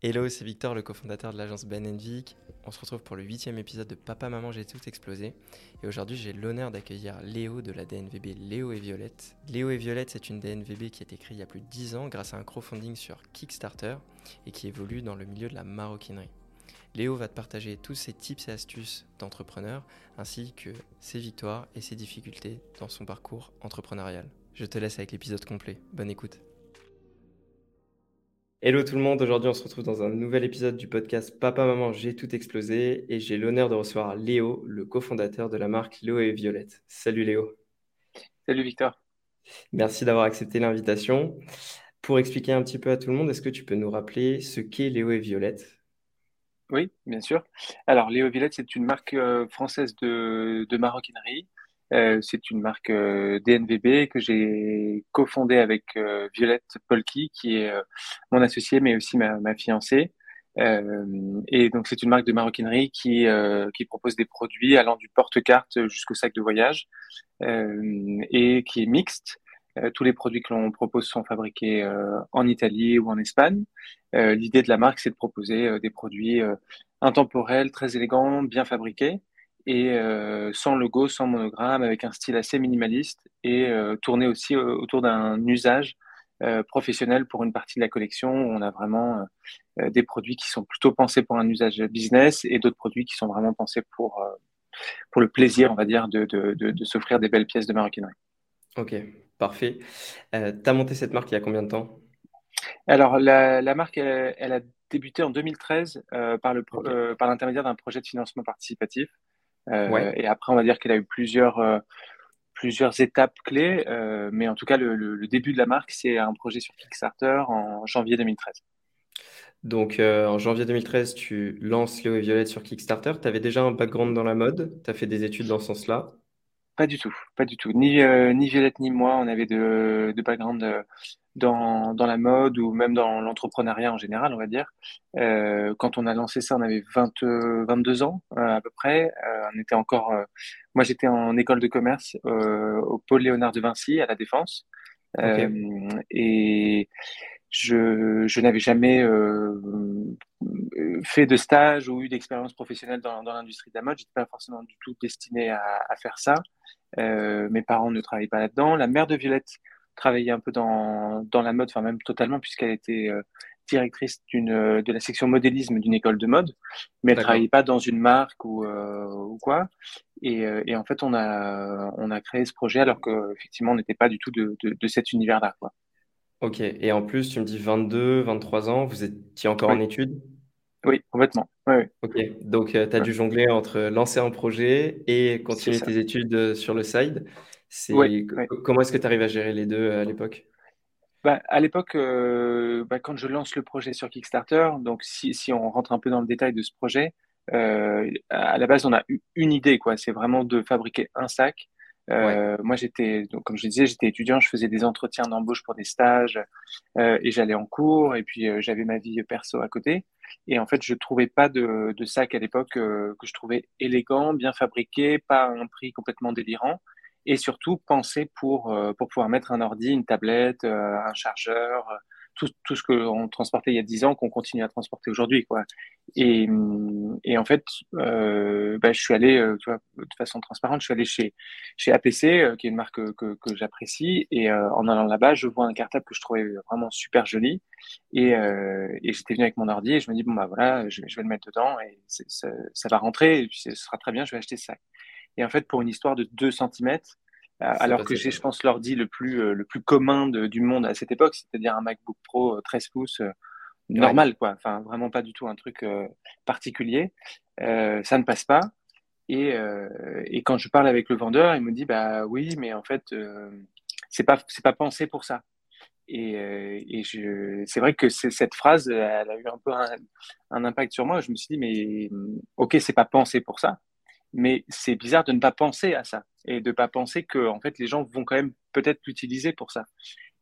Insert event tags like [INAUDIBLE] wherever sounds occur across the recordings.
Hello, c'est Victor, le cofondateur de l'agence Ben Vic. On se retrouve pour le huitième épisode de Papa Maman J'ai tout explosé. Et aujourd'hui, j'ai l'honneur d'accueillir Léo de la DNVB Léo et Violette. Léo et Violette, c'est une DNVB qui a été créée il y a plus de 10 ans grâce à un crowdfunding sur Kickstarter et qui évolue dans le milieu de la maroquinerie. Léo va te partager tous ses tips et astuces d'entrepreneur ainsi que ses victoires et ses difficultés dans son parcours entrepreneurial. Je te laisse avec l'épisode complet. Bonne écoute. Hello tout le monde, aujourd'hui on se retrouve dans un nouvel épisode du podcast Papa Maman J'ai tout explosé et j'ai l'honneur de recevoir Léo, le cofondateur de la marque Léo et Violette. Salut Léo. Salut Victor. Merci d'avoir accepté l'invitation. Pour expliquer un petit peu à tout le monde, est-ce que tu peux nous rappeler ce qu'est Léo et Violette? Oui, bien sûr. Alors Léo et Violette, c'est une marque euh, française de, de maroquinerie euh, c'est une marque euh, DNVB que j'ai cofondée avec euh, Violette Polki, qui est mon associée, mais aussi ma, ma fiancée. et donc, c'est une marque de maroquinerie qui, qui propose des produits allant du porte-carte jusqu'au sac de voyage et qui est mixte. tous les produits que l'on propose sont fabriqués en Italie ou en Espagne. L'idée de la marque, c'est de proposer des produits intemporels, très élégants, bien fabriqués et euh, sans logo, sans monogramme, avec un style assez minimaliste et euh, tourné aussi euh, autour d'un usage professionnel pour une partie de la collection. Où on a vraiment des produits qui sont plutôt pensés pour un usage business et d'autres produits qui sont vraiment pensés pour, pour le plaisir, on va dire, de, de, de, s'offrir des belles pièces de maroquinerie. Ok, parfait. tu as monté cette marque il y a combien de temps? Alors, la, la marque, elle, a débuté en 2013 par l'intermédiaire d'un projet de financement participatif. Euh, et après, on va dire qu'elle a eu plusieurs, euh, plusieurs étapes clés. Euh, mais en tout cas, le, début de la marque, c'est un projet sur Kickstarter en janvier 2013. Donc, en janvier 2013, tu lances Léo et Violette sur Kickstarter. Tu avais déjà un background dans la mode? Tu as fait des études dans ce sens-là? Pas du tout, pas du tout. Ni, ni Violette ni moi, on avait de, de background dans, dans, la mode ou même dans l'entrepreneuriat en général, on va dire. Euh, quand on a lancé ça, on avait 20, 22 ans euh, à peu près. Euh, on était encore, moi j'étais en école de commerce au pôle Léonard de Vinci à la Défense. et je, je n'avais jamais fait de stage ou eu d'expérience professionnelle dans, dans l'industrie de la mode. J'étais pas forcément du tout destiné à, à faire ça. mes parents ne travaillaient pas là-dedans. La mère de Violette travaillé un peu dans, dans la mode, enfin même totalement, puisqu'elle était euh, directrice d'une, euh, de la section modélisme d'une école de mode, mais elle travaillait pas dans une marque ou, euh, ou quoi. Et, et, en fait, on a, on a créé ce projet alors qu'effectivement, on n'était pas du tout de, de, de cet univers-là. Quoi. Ok, et en plus, tu me dis 22, 23 ans, vous étiez encore en études? Oui, complètement. Oui, Ok, donc tu as dû jongler entre lancer un projet et continuer tes études sur le side. Comment est-ce que tu arrives à gérer les deux euh, à l'époque? Bah, à l'époque, euh, bah, quand je lance le projet sur Kickstarter, donc si, si, on rentre un peu dans le détail de ce projet, euh, à la base, on a eu une idée, quoi. C'est vraiment de fabriquer un sac. Moi, j'étais, donc comme je disais, j'étais étudiant, je faisais des entretiens d'embauche pour des stages et j'allais en cours et puis j'avais ma vie perso à côté. Et en fait, je trouvais pas de, de sac à l'époque que je trouvais élégant, bien fabriqué, pas à un prix complètement délirant et surtout penser pour, euh, pour pouvoir mettre un ordi, une tablette, euh, un chargeur, euh, tout, tout ce qu'on transportait il y a 10 ans, qu'on continue à transporter aujourd'hui. Quoi. Et, et en fait, euh, bah, je suis allé, tu vois, de façon transparente, je suis allé chez, chez APC, qui est une marque que, que, que j'apprécie, et en allant là-bas, je vois un cartable que je trouvais vraiment super joli, et, et j'étais venu avec mon ordi, et je me dis, bon, bah voilà, je, je vais le mettre dedans, et ça, ça, va rentrer, et puis ce sera très bien, je vais acheter ça. Et en fait, pour une histoire de 2 cm, euh, alors que j'ai, je pense, l'ordi le plus, euh, le plus commun du monde à cette époque, c'est-à-dire un MacBook Pro 13 euh, pouces normal, quoi. Enfin, vraiment pas du tout un truc particulier. ça ne passe pas. Et, et, quand je parle avec le vendeur, il me dit bah oui, mais en fait, c'est pas c'est pas pensé pour ça. Et, et je, c'est vrai que cette phrase, elle a eu un peu un, un, impact sur moi. Je me suis dit mais ok, c'est pas pensé pour ça mais c'est bizarre de ne pas penser à ça et de ne pas penser que en fait les gens vont quand même peut-être l'utiliser pour ça.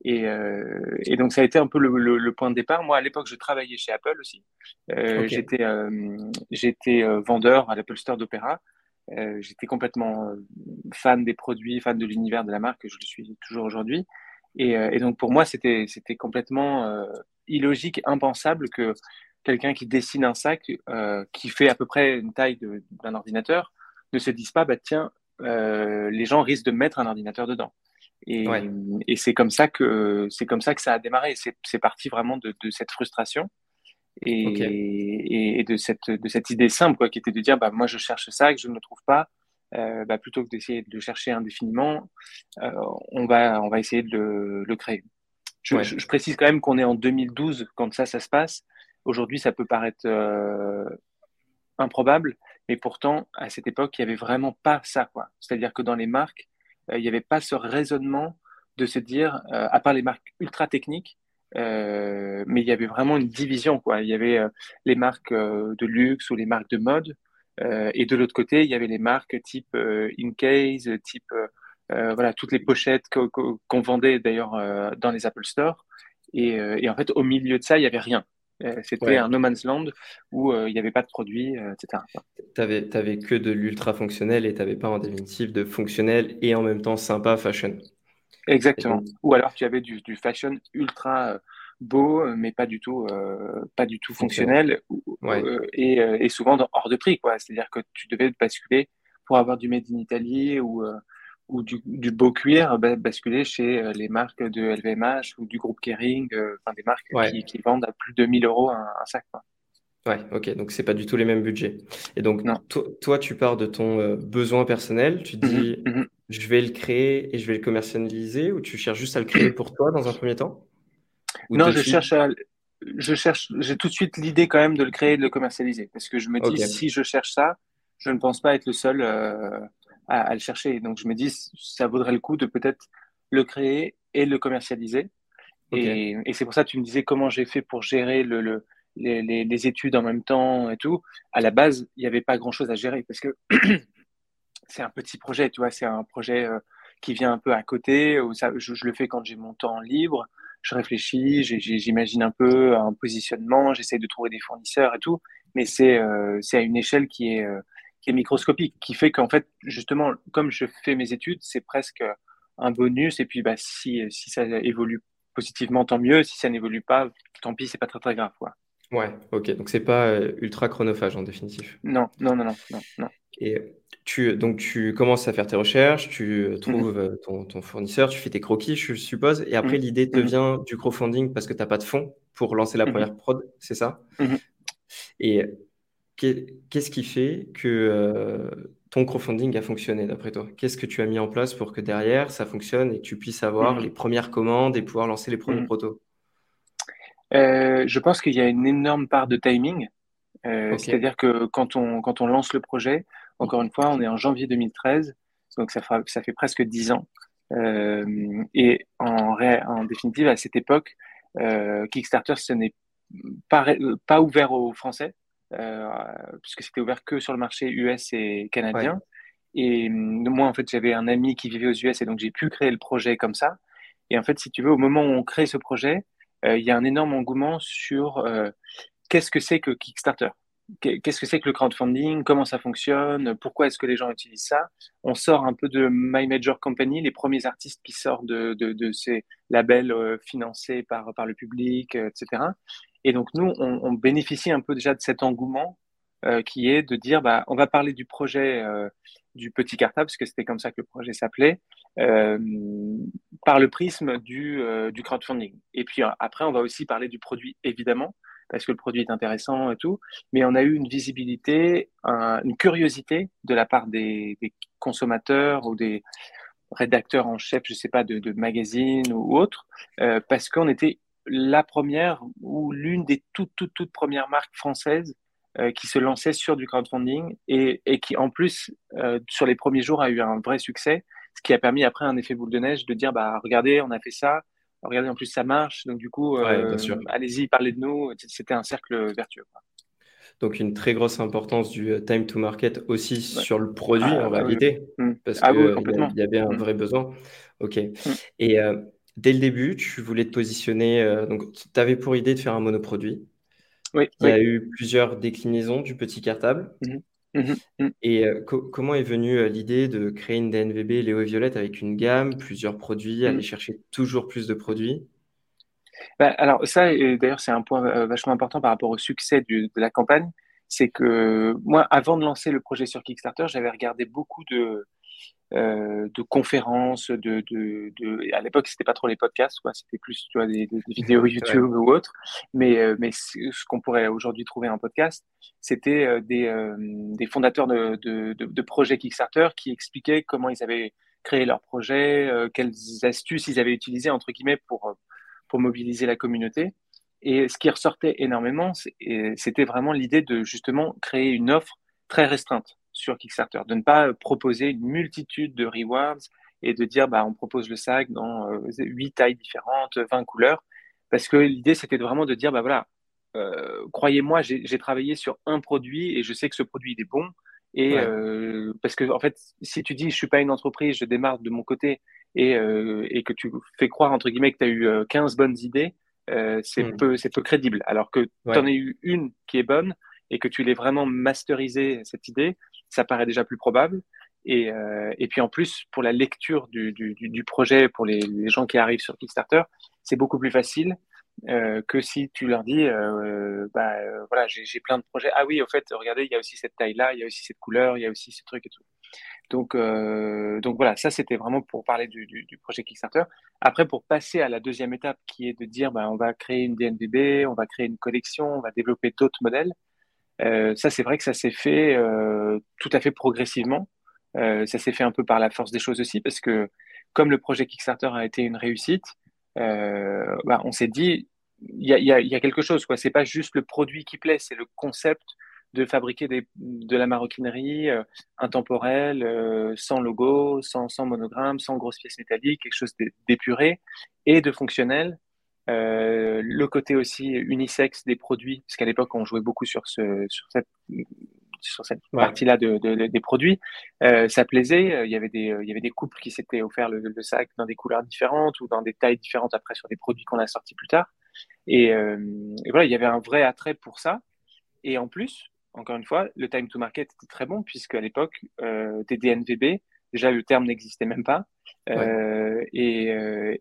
Et, euh, et, donc ça a été un peu le, le, point de départ. Moi à l'époque je travaillais chez Apple aussi. Euh, J'étais euh, j'étais vendeur à l'Apple Store d'Opéra. J'étais complètement fan des produits, fan de l'univers de la marque. Je le suis toujours aujourd'hui. Et, et, donc pour moi c'était c'était complètement illogique, impensable que quelqu'un qui dessine un sac qui fait à peu près une taille d'un ordinateur ne se dise pas, bah, tiens, les gens risquent de mettre un ordinateur dedans. Et, et c'est comme ça que c'est comme ça que ça a démarré. C'est parti vraiment de, de, cette frustration et, et, de cette de cette idée simple quoi, qui était de dire bah moi je cherche ça et que je ne le trouve pas. Euh, bah, plutôt que d'essayer de le chercher indéfiniment, euh, on va on va essayer de le, le créer. Je, je, précise quand même qu'on est en 2012 quand ça ça se passe. Aujourd'hui ça peut paraître euh, improbable, mais pourtant à cette époque il y avait vraiment pas ça quoi. C'est-à-dire que dans les marques euh, il n'y avait pas ce raisonnement de se dire, euh, à part les marques ultra techniques, euh, mais il y avait vraiment une division. Quoi. Il y avait les marques de luxe ou les marques de mode, et de l'autre côté, il y avait les marques type Incase, type voilà toutes les pochettes qu'on vendait d'ailleurs dans les Apple Store. Et, et, en fait, au milieu de ça, il y avait rien. Euh, c'était un no man's land où euh, il n'y avait pas de produit, euh, etc. Tu n'avais que de l'ultra fonctionnel et tu n'avais pas en définitive de fonctionnel et en même temps sympa fashion. Exactement. Ou alors tu avais du, fashion ultra beau, mais pas du tout, pas du tout fonctionnel, et, et, souvent hors de prix. C'est-à-dire que tu devais basculer pour avoir du made in Italy ou ou du, du, beau cuir basculer chez euh, les marques de LVMH ou du groupe Kering, euh, enfin des marques qui, qui, vendent à plus de 1000 euros un, sac. Quoi. Ouais, ok, donc c'est pas du tout les mêmes budgets. Et donc, toi, tu pars de ton euh, besoin personnel, tu te dis, mhm. je vais le créer et je vais le commercialiser, ou tu cherches juste à le créer pour toi dans un premier temps? Non, je cherche à, je cherche, j'ai tout de suite l'idée quand même de le créer et de le commercialiser, parce que je me dis, si je cherche ça, je ne pense pas être le seul à, le chercher. Donc je me dis, ça vaudrait le coup de peut-être le créer et le commercialiser. Et, et c'est pour ça que tu me disais comment j'ai fait pour gérer le, le les, les, études en même temps et tout. À la base, il n'y avait pas grand-chose à gérer parce que [CLEARS THROAT] c'est un petit projet, tu vois, c'est un projet euh, qui vient un peu à côté. Où ça, je, je, le fais quand j'ai mon temps libre. Je réfléchis, j'imagine un peu un positionnement, j'essaie de trouver des fournisseurs et tout. Mais c'est euh, à une échelle qui est, euh, qui est microscopique, qui fait qu'en fait, justement, comme je fais mes études, c'est presque un bonus. Et puis, bah, si, si ça évolue positivement, tant mieux. Si ça n'évolue pas, tant pis, c'est pas très très grave. Quoi. Ouais, ok. Donc, c'est pas euh, ultra chronophage en définitive. Non, non, non, non, non. Et tu, donc, tu commences à faire tes recherches, tu trouves mhm. ton, ton, fournisseur, tu fais tes croquis, je suppose. Et après, mhm. l'idée te mhm. vient du crowdfunding parce que tu n'as pas de fonds pour lancer la première prod, c'est ça? Et Qu'est-ce qui fait que euh, ton crowdfunding a fonctionné d'après toi? Qu'est-ce que tu as mis en place pour que derrière ça fonctionne et que tu puisses avoir mmh. les premières commandes et pouvoir lancer les premiers mmh. protos? Euh, Je pense qu'il y a une énorme part de timing. Euh, c'est-à-dire que quand on, quand on lance le projet, encore une fois, on est en janvier 2013, donc ça, ça fait presque dix ans. et en, en définitive, à cette époque, Kickstarter, ce n'est pas, pas ouvert aux Français. Euh, puisque c'était ouvert que sur le marché US et canadien. Et mm, moi, en fait, j'avais un ami qui vivait aux US et donc j'ai pu créer le projet comme ça. Et en fait, si tu veux, au moment où on crée ce projet, euh, il y a un énorme engouement sur euh, qu'est-ce que c'est que Kickstarter? Qu'est-ce que c'est que le crowdfunding? Comment ça fonctionne? Pourquoi est-ce que les gens utilisent ça? On sort un peu de My Major Company, les premiers artistes qui sortent de, de, de ces labels financés par, par le public, etc. Et donc, nous, on, bénéficie un peu déjà de cet engouement euh, qui est de dire, bah, on va parler du projet euh, du petit cartable, parce que c'était comme ça que le projet s'appelait, euh, par le prisme du, du crowdfunding. Et puis après, on va aussi parler du produit, évidemment, parce que le produit est intéressant et tout, mais on a eu une visibilité, une curiosité de la part des, consommateurs ou des rédacteurs en chef, je sais pas, de, de magazines ou autres, parce qu'on était la première l'une des toutes, toutes, toutes premières marques françaises euh, qui se lançait sur du crowdfunding et, et qui, en plus, euh, sur les premiers jours, a eu un vrai succès, ce qui a permis après un effet boule de neige de dire bah, regardez, on a fait ça, regardez, en plus, ça marche, donc du coup, euh, allez-y, parlez de nous. C'était un cercle vertueux. Donc une très grosse importance du time to market aussi sur le produit ah, en réalité, mm. parce ah qu'il y, avait un mm. vrai besoin. Ok. Mm. Et dès le début, tu voulais te positionner, euh, donc tu avais pour idée de faire un monoproduit. Oui. Il y a eu plusieurs déclinaisons du petit cartable. Mhm. Mhm. Mhm. Et euh, comment est venue euh, l'idée de créer une DNVB Léo et Violette avec une gamme, plusieurs produits, aller chercher toujours plus de produits? Bah, alors ça, d'ailleurs, c'est un point vachement important par rapport au succès de la campagne. C'est que moi, avant de lancer le projet sur Kickstarter, j'avais regardé beaucoup de, euh, de conférences, de, de, de... à l'époque c'était pas trop les podcasts, quoi, c'était plus tu vois des, des vidéos [LAUGHS] YouTube ou autres. Mais euh, mais ce qu'on pourrait aujourd'hui trouver en podcast, c'était euh, des, des fondateurs de, de, de, projets Kickstarter qui expliquaient comment ils avaient créé leur projet, quelles astuces ils avaient utilisées entre guillemets pour pour mobiliser la communauté. Et ce qui ressortait énormément, c'était vraiment l'idée de justement créer une offre très restreinte sur Kickstarter, de ne pas proposer une multitude de rewards et de dire bah, on propose le sac dans euh, huit tailles différentes, 20 couleurs, parce que l'idée c'était vraiment de dire bah voilà, euh, croyez-moi, j'ai travaillé sur un produit et je sais que ce produit il est bon. Et euh, parce que en fait, si tu dis je suis pas une entreprise, je démarre de mon côté et, et que tu fais croire entre guillemets que tu as eu 15 bonnes idées, c'est mmh. peu c'est peu crédible. Alors que tu en as eu une qui est bonne et que tu l'aies vraiment masterisé cette idée, ça paraît déjà plus probable. Et, euh, et puis en plus, pour la lecture du, du, projet, pour les, gens qui arrivent sur Kickstarter, c'est beaucoup plus facile euh, que si tu leur dis, euh, bah euh, voilà, j'ai plein de projets. Ah oui, au fait, regardez, il y a aussi cette taille-là, il y a aussi cette couleur, il y a aussi ce truc et tout. Donc, donc voilà, ça c'était vraiment pour parler du, du, du, projet Kickstarter. Après, pour passer à la deuxième étape, qui est de dire, bah, on va créer une DNVB, on va créer une collection, on va développer d'autres modèles. Euh, ça, c'est vrai que ça s'est fait euh, tout à fait progressivement. Euh, ça s'est fait un peu par la force des choses aussi, parce que comme le projet Kickstarter a été une réussite, bah, on s'est dit, il y a, y, a, y a, quelque chose. Ce n'est pas juste le produit qui plaît, c'est le concept de fabriquer des, de la maroquinerie intemporelle, euh, sans logo, sans, sans, monogramme, sans grosses pièces métalliques, quelque chose d'épuré et de fonctionnel, euh, le côté aussi unisexe des produits, parce qu'à l'époque on jouait beaucoup sur, ce, sur cette, sur cette partie-là de, de, des produits, euh, ça plaisait. Il y avait des, il y avait des couples qui s'étaient offert le, le, sac dans des couleurs différentes ou dans des tailles différentes après sur des produits qu'on a sortis plus tard. Et, euh, et, voilà, il y avait un vrai attrait pour ça. Et en plus, encore une fois, le time to market était très bon puisque à l'époque, euh, des DNVB, déjà le terme n'existait même pas. Euh, et,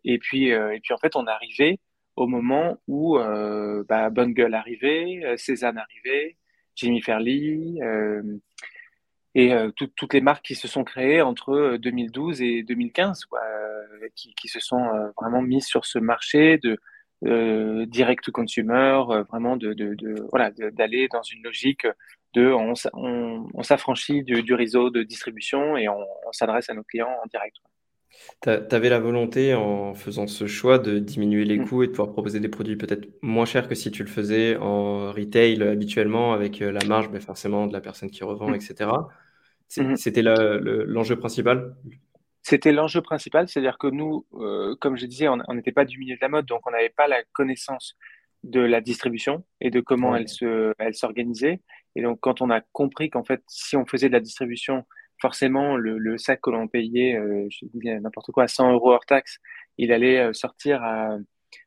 et, puis, et puis en fait, on arrivait au moment où euh, bah, Bonne Gueule arrivait, euh, Cézanne arrivait, Jimmy Fairley, euh, et euh, toutes les marques qui se sont créées entre 2012 et 2015, quoi, qui, se sont vraiment mises sur ce marché de direct consumer, vraiment d'aller dans une logique de on, s'affranchit du, réseau de distribution et on s'adresse à nos clients en direct. Tu avais la volonté, en faisant ce choix, de diminuer les mmh. coûts et de pouvoir proposer des produits peut-être moins chers que si tu le faisais en retail habituellement, avec euh, la marge, mais forcément, de la personne qui revend, mmh. etc. Mmh. C'était l'enjeu principal? C'était l'enjeu principal, c'est-à-dire que nous, euh, comme je disais, on n'était pas du milieu de la mode, donc on n'avait pas la connaissance de la distribution et de comment elle s'organisait. Elle et donc, quand on a compris qu'en fait, si on faisait de la distribution, forcément, le, le sac que l'on payait, euh, je dis n'importe quoi, à 100 euros hors taxe, il allait euh, sortir à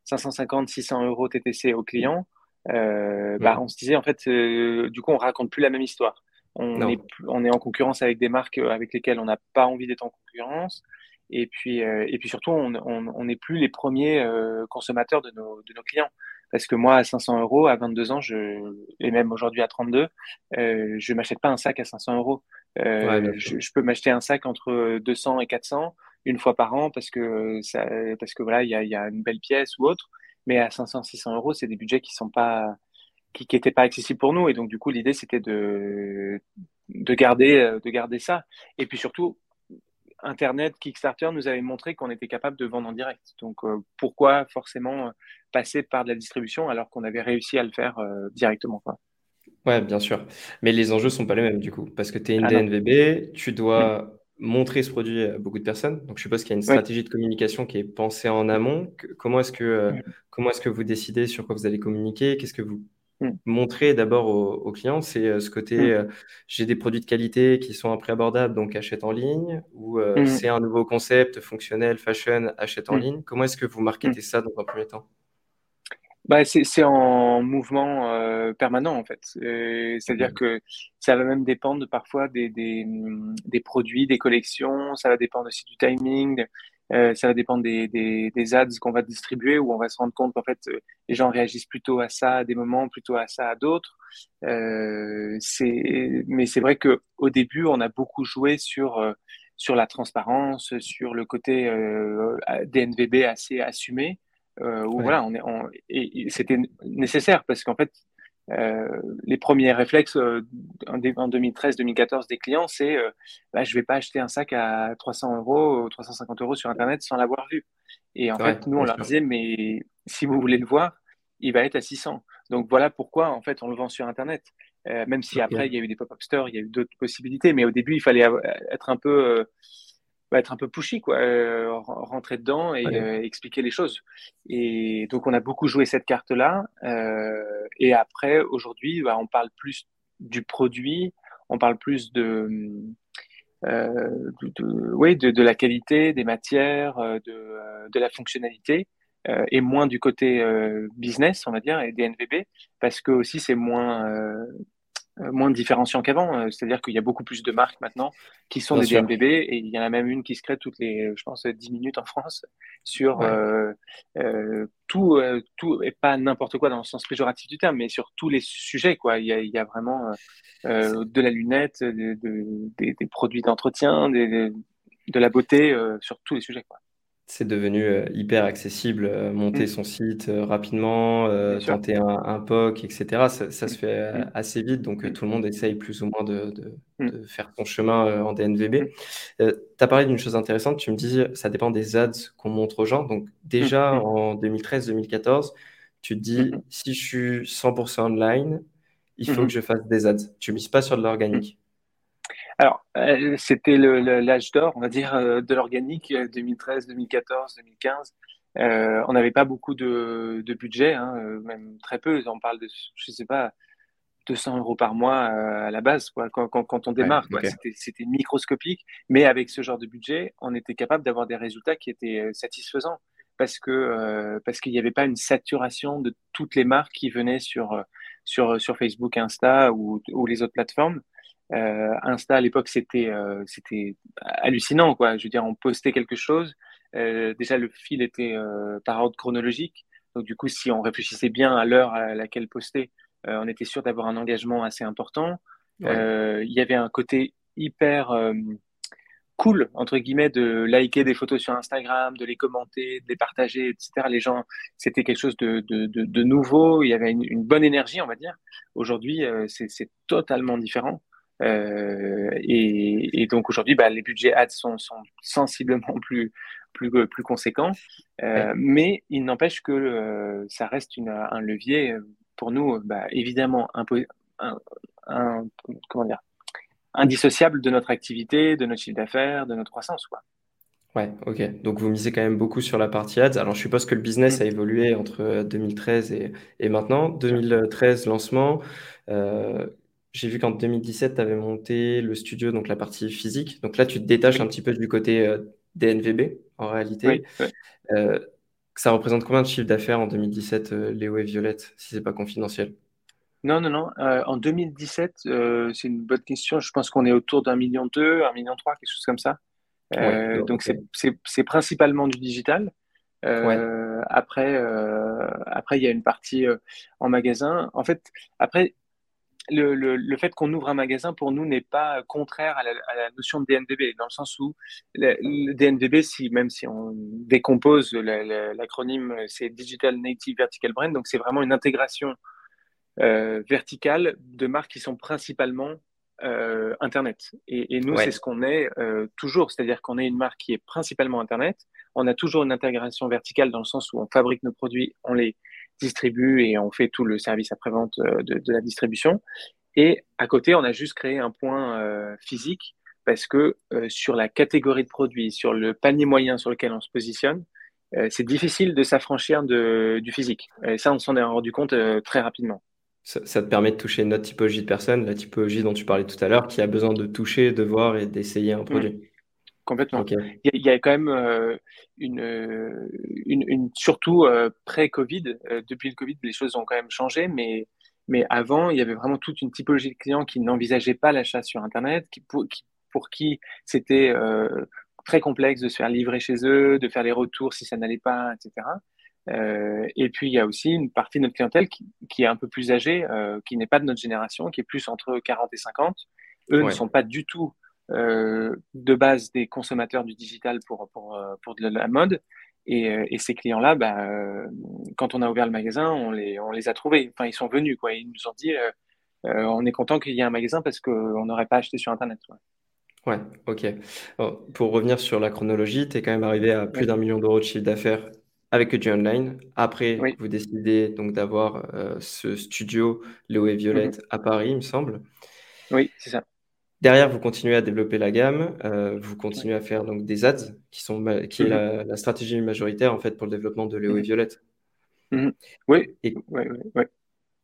550, 600 euros TTC au client. Euh, bah, on se disait, en fait, euh, du coup, on raconte plus la même histoire. On est, on est en concurrence avec des marques avec lesquelles on n'a pas envie d'être en concurrence. Et puis, et puis surtout, on n'est plus les premiers consommateurs de nos, de nos clients. Parce que moi, à 500 euros, à 22 ans, je, et même aujourd'hui à 32, euh, je m'achète pas un sac à 500 euros. Euh, je, je, peux m'acheter un sac entre 200 et 400 une fois par an parce que ça, parce que voilà, il y a, y a, une belle pièce ou autre. Mais à 500, 600 euros, c'est des budgets qui sont pas, qui, qui étaient pas accessibles pour nous. Et donc, du coup, l'idée, c'était de, de garder, de garder ça. Et puis surtout, Internet, Kickstarter nous avait montré qu'on était capable de vendre en direct. Donc euh, pourquoi forcément euh, passer par de la distribution alors qu'on avait réussi à le faire euh, directement quoi. Ouais, bien sûr. Mais les enjeux sont pas les mêmes du coup, parce que tu es une ah DNVB, tu dois montrer ce produit à beaucoup de personnes. Donc je suppose qu'il y a une stratégie de communication qui est pensée en amont. Comment est-ce que, comment est-ce que vous décidez sur quoi vous allez communiquer? Qu'est-ce que vous Mm. montrer d'abord aux, clients, c'est euh, ce côté mm. euh, j'ai des produits de qualité qui sont à prix abordable, donc achète en ligne, ou euh, mm. c'est un nouveau concept fonctionnel, fashion, achète en ligne. Comment est-ce que vous marketez ça dans un premier temps? Bah, c'est en mouvement permanent en fait. C'est-à-dire que ça va même dépendre parfois des, des, des, produits, des collections, ça va dépendre aussi du timing. Euh, ça va dépendre des, des, des ads qu'on va distribuer où on va se rendre compte qu'en fait euh, les gens réagissent plutôt à ça à des moments, plutôt à ça à d'autres. Euh, c'est, mais c'est vrai que au début, on a beaucoup joué sur euh, sur la transparence, sur le côté euh, DNVB assez assumé. Euh, où voilà, on est, on, et, et c'était nécessaire parce qu'en fait, euh, les premiers réflexes euh, en 2013-2014 des clients, c'est euh, bah, je vais pas acheter un sac à 300 euros ou 350 euros sur Internet sans l'avoir vu. Et en fait, nous, on leur disait, mais si vous voulez le voir, il va être à 600. Donc voilà pourquoi, en fait, on le vend sur Internet. Même si après, il y a eu des pop-up stores, il y a eu d'autres possibilités, mais au début, il fallait être un peu être un peu pushy, quoi, euh, rentrer dedans et euh, expliquer les choses. Et donc, on a beaucoup joué cette carte-là. Euh, et après, aujourd'hui, bah, on parle plus du produit, on parle plus de, euh, de, de, oui, de, de, la qualité des matières, euh, de, euh, de la fonctionnalité, et moins du côté business, on va dire, et des NVB, parce que aussi c'est moins euh, moins différenciant qu'avant. Euh, c'est-à-dire qu'il y a beaucoup plus de marques maintenant qui sont Bien des sûr. Et il y en a même une qui se crée toutes les, je pense, 10 minutes en France sur ouais. euh, euh, tout, euh, tout, et pas n'importe quoi dans le sens péjoratif du terme, mais sur tous les sujets. Quoi. Il, y a, il y a vraiment de la lunette, de, de, des, des, produits d'entretien, de la beauté, sur tous les sujets. Quoi c'est devenu euh, hyper accessible, euh, monter mmh. son site euh, rapidement, tenter un, un, POC, etc. Ça, ça se fait mmh. assez vite, donc mmh. tout le monde essaye plus ou moins de, de, mmh. de faire son chemin en DNVB. tu as parlé d'une chose intéressante, tu me dis ça dépend des ads qu'on montre aux gens. Donc déjà en 2013-2014, tu te dis si je suis 100% online, il faut que je fasse des ads. Tu mises pas sur de l'organique. Alors, euh, c'était l'âge d'or, on va dire, euh, de l'organique, 2013, 2014, 2015. Euh, on n'avait pas beaucoup de, de budget, hein, euh, même très peu. On parle de, je sais pas, 200 euros par mois à la base, quoi, quand, quand, quand on démarre. Ouais, okay. C'était microscopique, mais avec ce genre de budget, on était capable d'avoir des résultats qui étaient satisfaisants parce que euh, parce qu'il n'y avait pas une saturation de toutes les marques qui venaient sur sur sur Facebook, Insta ou, ou les autres plateformes. Euh, Insta à l'époque c'était euh, c'était hallucinant quoi. Je veux dire on postait quelque chose. Euh, déjà le fil était par ordre chronologique. Donc du coup si on réfléchissait bien à l'heure à laquelle poster, on était sûr d'avoir un engagement assez important. Ouais. Il y avait un côté hyper cool entre guillemets de liker des photos sur Instagram, de les commenter, de les partager, etc. Les gens, c'était quelque chose de, de, de, de, nouveau. Il y avait une, une bonne énergie, on va dire. Aujourd'hui, c'est totalement différent. Euh, et, et, donc aujourd'hui, bah, les budgets ads sont, sont sensiblement [LAUGHS] plus, plus, plus conséquents, euh, ouais. mais il n'empêche que euh, ça reste une, un levier pour nous, bah, évidemment, un, un, comment dire, indissociable de notre activité, de notre chiffre d'affaires, de notre croissance. Quoi. Ouais, ok. Donc vous misez quand même beaucoup sur la partie ads. Alors je suppose que le business mmh. a évolué entre 2013 et, et maintenant. 2013, lancement. Euh, j'ai vu qu'en 2017, tu avais monté le studio, donc la partie physique. Donc là, tu te détaches un petit peu du côté euh, DNVB, en réalité. Oui, oui. Euh, ça représente combien de chiffre d'affaires en 2017, euh, Léo et Violette, si c'est pas confidentiel? Non, non, non. En 2017, euh, c'est une bonne question. Je pense qu'on est autour d'un million deux, un million trois, quelque chose comme ça. Ouais, donc okay. c'est principalement du digital. Ouais. Après, après, il y a une partie en magasin. En fait, après, le, le, le, fait qu'on ouvre un magasin pour nous n'est pas contraire à la, à la, notion de DNVB, dans le sens où le, le DNVB, si, même si on décompose l'acronyme, c'est Digital Native Vertical Brand, donc c'est vraiment une intégration euh, verticale de marques qui sont principalement euh, Internet. Et, et nous, ouais. c'est ce qu'on est euh, toujours, c'est-à-dire qu'on est une marque qui est principalement Internet. On a toujours une intégration verticale dans le sens où on fabrique nos produits, on les distribue et on fait tout le service après-vente euh, de, de, la distribution. Et à côté, on a juste créé un point euh, physique parce que euh, sur la catégorie de produits, sur le panier moyen sur lequel on se positionne, c'est difficile de s'affranchir du physique. Et ça, on s'en est rendu compte très rapidement. Ça, ça, te permet de toucher une autre typologie de personnes, la typologie dont tu parlais tout à l'heure, qui a besoin de toucher, de voir et d'essayer un produit. Mmh. Complètement. Okay. Il, y y a, quand même euh, une, une, une, surtout euh, pré-Covid, euh, depuis le Covid, les choses ont quand même changé, mais, mais avant, il y avait vraiment toute une typologie de clients qui n'envisageaient pas l'achat sur Internet, qui, pour, qui, pour qui c'était très complexe de se faire livrer chez eux, de faire les retours si ça n'allait pas, etc. Euh, et puis il y a aussi une partie de notre clientèle qui, qui est un peu plus âgée, euh, qui n'est pas de notre génération, qui est plus entre 40 et 50. Eux ne sont pas du tout euh, de base des consommateurs du digital pour, pour, euh, pour de la mode. Et, euh, et ces clients-là, bah, quand on a ouvert le magasin, on les, on les a trouvés. Enfin, ils sont venus, quoi. Ils nous ont dit, on est content qu'il y ait un magasin parce qu'on n'aurait pas acheté sur Internet. Ouais, ok. pour revenir sur la chronologie, tu es quand même arrivé à plus d'un million d'euros de chiffre d'affaires avec du online. Après, vous décidez donc d'avoir ce studio Léo et Violette mm-hmm. à Paris, il me semble. Oui, c'est ça. Derrière, vous continuez à développer la gamme, euh, vous continuez à faire donc des ads, qui, sont, qui est mm-hmm. la, stratégie majoritaire en fait pour le développement de Léo et mm-hmm. Violette. Oui, oui, oui, oui.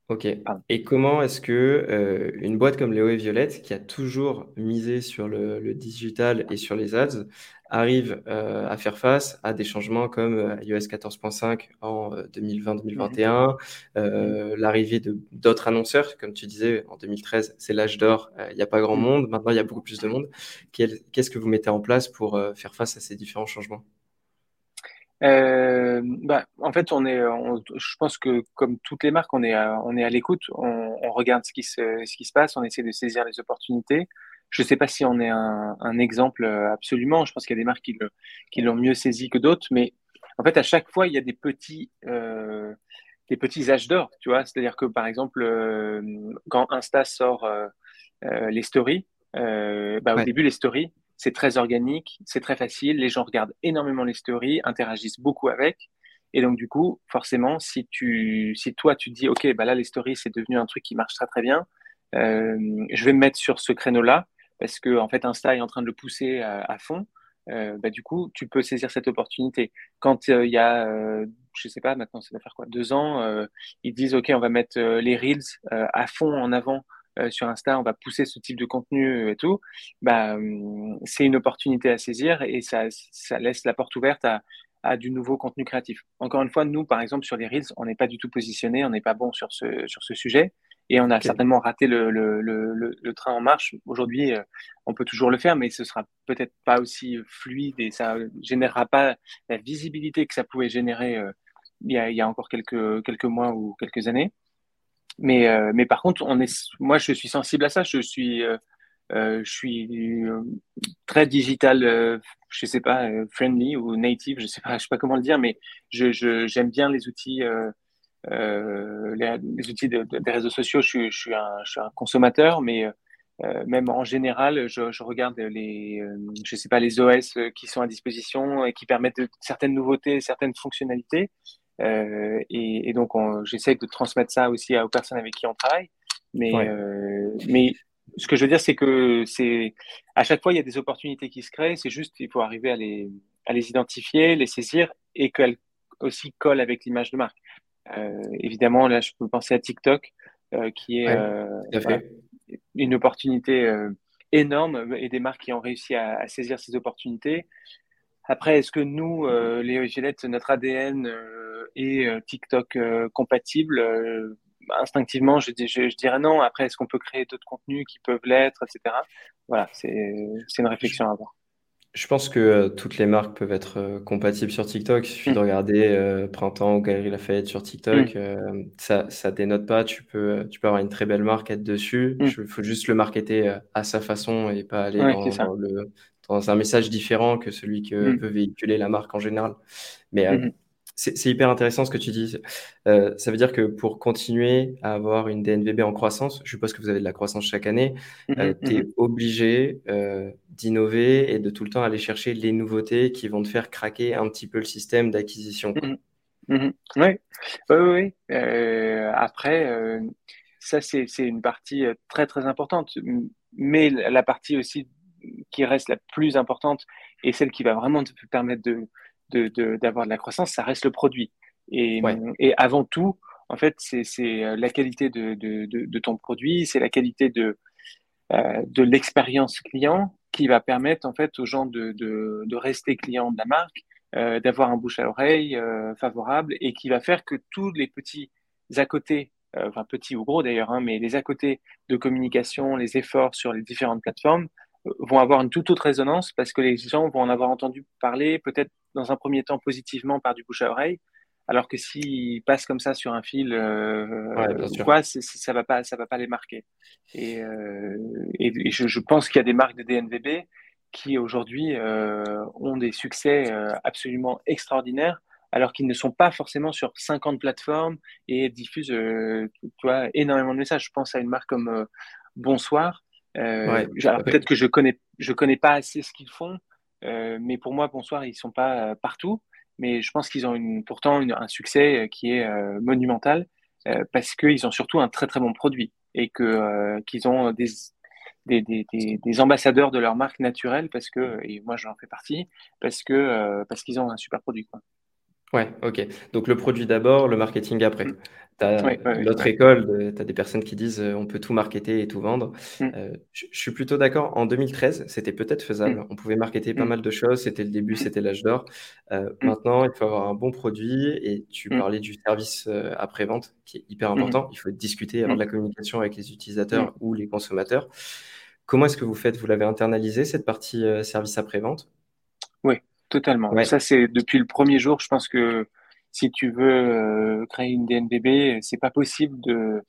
Ok. Et comment est-ce que euh, une boîte comme Léo et Violette, qui a toujours misé sur le, digital et sur les ads, arrive euh, à faire face à des changements comme euh, iOS 14.5 en 2020-2021, mmh. l'arrivée d'autres annonceurs, comme tu disais, en 2013, c'est l'âge d'or, il n'y a pas grand monde, maintenant il y a beaucoup plus de monde. Qu'est-ce que vous mettez en place pour faire face à ces différents changements? Euh, bah, en fait, on est, je pense que comme toutes les marques, on est à, on est à l'écoute, on, on, regarde ce qui, se, ce qui se passe, on essaie de saisir les opportunités. Je ne sais pas si on est un, un, exemple absolument. Je pense qu'il y a des marques qui, le, qui l'ont mieux saisi que d'autres, mais en fait, à chaque fois, il y a des petits, euh, des petits âges d'or, tu vois. C'est-à-dire que par exemple, euh, quand Insta sort euh, euh les stories, bah, au début, les stories, c'est très organique, c'est très facile, les gens regardent énormément les stories, interagissent beaucoup avec. Et donc, du coup, forcément, si, tu, si toi, tu dis, OK, bah là, les stories, c'est devenu un truc qui marche très, très bien, euh, je vais me mettre sur ce créneau-là, parce que, en fait, Insta est en train de le pousser à, fond. Euh, bah, du coup, tu peux saisir cette opportunité. Quand euh, il y a, je sais pas, maintenant, ça va faire quoi, deux ans, ils disent, OK, on va mettre les Reels à fond en avant euh, sur Insta, on va pousser ce type de contenu et tout, bah, hum, c'est une opportunité à saisir et ça, ça laisse la porte ouverte à, à du nouveau contenu créatif. Encore une fois, nous, par exemple, sur les Reels, on n'est pas du tout positionné, on n'est pas bon sur ce, sur ce sujet et on a certainement raté le, le, le, le, train en marche. Aujourd'hui, euh, on peut toujours le faire, mais ce sera peut-être pas aussi fluide et ça générera pas la visibilité que ça pouvait générer euh, il, y a, il y a encore quelques, quelques mois ou quelques années. Mais, euh, mais par contre, on est, moi, je suis sensible à ça. Je suis, euh, euh je suis très digital, euh, je sais pas, friendly ou native, je sais [LAUGHS] sais pas comment le dire, mais je, j'aime bien les outils, les, outils de, des réseaux sociaux. Je suis, un, je suis un consommateur, mais même en général, je, je regarde les, je sais pas, les OS qui sont à disposition et qui permettent certaines nouveautés, certaines fonctionnalités. Euh, et, et, donc, j'essaie de transmettre ça aussi aux personnes avec qui on travaille. Mais, euh, mais ce que je veux dire, c'est que c'est à chaque fois, il y a des opportunités qui se créent. C'est juste, il faut arriver à les, à les identifier, les saisir et qu'elles aussi collent avec l'image de marque. Euh, évidemment, là, je peux penser à TikTok, qui est une opportunité énorme et des marques qui ont réussi à, à saisir ces opportunités. Après, est-ce que nous, euh, les Gillette, notre ADN euh, est euh, TikTok euh, compatible Instinctivement, je, je, je, dirais non. Après, est-ce qu'on peut créer d'autres contenus qui peuvent l'être, etc. Voilà, c'est une réflexion à avoir. Je pense que toutes les marques peuvent être compatibles sur TikTok. Il suffit de mm. regarder Printemps ou Galerie Lafayette sur TikTok. Mm. ça, ça dénote pas. Tu peux, tu peux avoir une très belle marque, être dessus. Il mm. faut juste le marketer à sa façon et pas aller dans, le, dans un message différent que celui que mm. peut véhiculer la marque en général. Mais euh, mm-hmm. c'est hyper intéressant ce que tu dis. Euh, ça veut dire que pour continuer à avoir une DNVB en croissance, je suppose que vous avez de la croissance chaque année, mm-hmm, euh, tu es mm-hmm. obligé d'innover et de tout le temps aller chercher les nouveautés qui vont te faire craquer un petit peu le système d'acquisition. Oui, oui, oui. après, ça, c'est une partie très, très importante. Mais la partie aussi qui reste la plus importante et celle qui va vraiment te permettre de, d'avoir de, la croissance, ça reste le produit. Et, et avant tout, en fait, c'est euh, la qualité de, de, ton produit, c'est la qualité de, euh, de l'expérience client qui va permettre en fait aux gens de, de, rester clients de la marque, euh, d'avoir un bouche à oreille favorable et qui va faire que tous les petits à côté, enfin petits ou gros d'ailleurs, hein, mais les à côté de communication, les efforts sur les différentes plateformes vont avoir une toute autre résonance parce que les gens vont en avoir entendu parler, peut-être dans un premier temps positivement par du bouche à oreille, alors que s'ils passent comme ça sur un fil, euh, quoi, ça va pas, ça va pas les marquer. Et, euh, et, je, je, pense qu'il y a des marques de DNVB qui aujourd'hui euh, ont des succès euh, absolument extraordinaires, alors qu'ils ne sont pas forcément sur 50 plateformes et diffusent, tu vois, énormément de messages. Je pense à une marque comme Bonsoir. Ouais, alors peut-être que je connais, je connais pas assez ce qu'ils font, mais pour moi, Bonsoir, ils sont pas partout mais je pense qu'ils ont une, pourtant un succès qui est euh, monumental euh, parce qu'ils ont surtout un très très bon produit et que euh, qu'ils ont des des, des, des, ambassadeurs de leur marque naturelle parce que et moi j'en fais partie parce que parce qu'ils ont un super produit quoi. Ouais, ok. Donc le produit d'abord, le marketing après. Mm. Tu as l'autre école, tu as des personnes qui disent euh, on peut tout marketer et tout vendre. Mm. Euh, je, suis plutôt d'accord. En 2013, c'était peut-être faisable. Mm. On pouvait marketer pas mal de choses. C'était le début, c'était l'âge d'or. Euh, maintenant, il faut avoir un bon produit et tu parlais du service après-vente qui est hyper important. Il faut discuter, avoir de la communication avec les utilisateurs ou les consommateurs. Comment est-ce que vous faites? Vous l'avez internalisé cette partie service après-vente? Oui, Totalement. Ça, c'est depuis le premier jour. Je pense que si tu veux euh, créer une DNVB, c'est pas possible de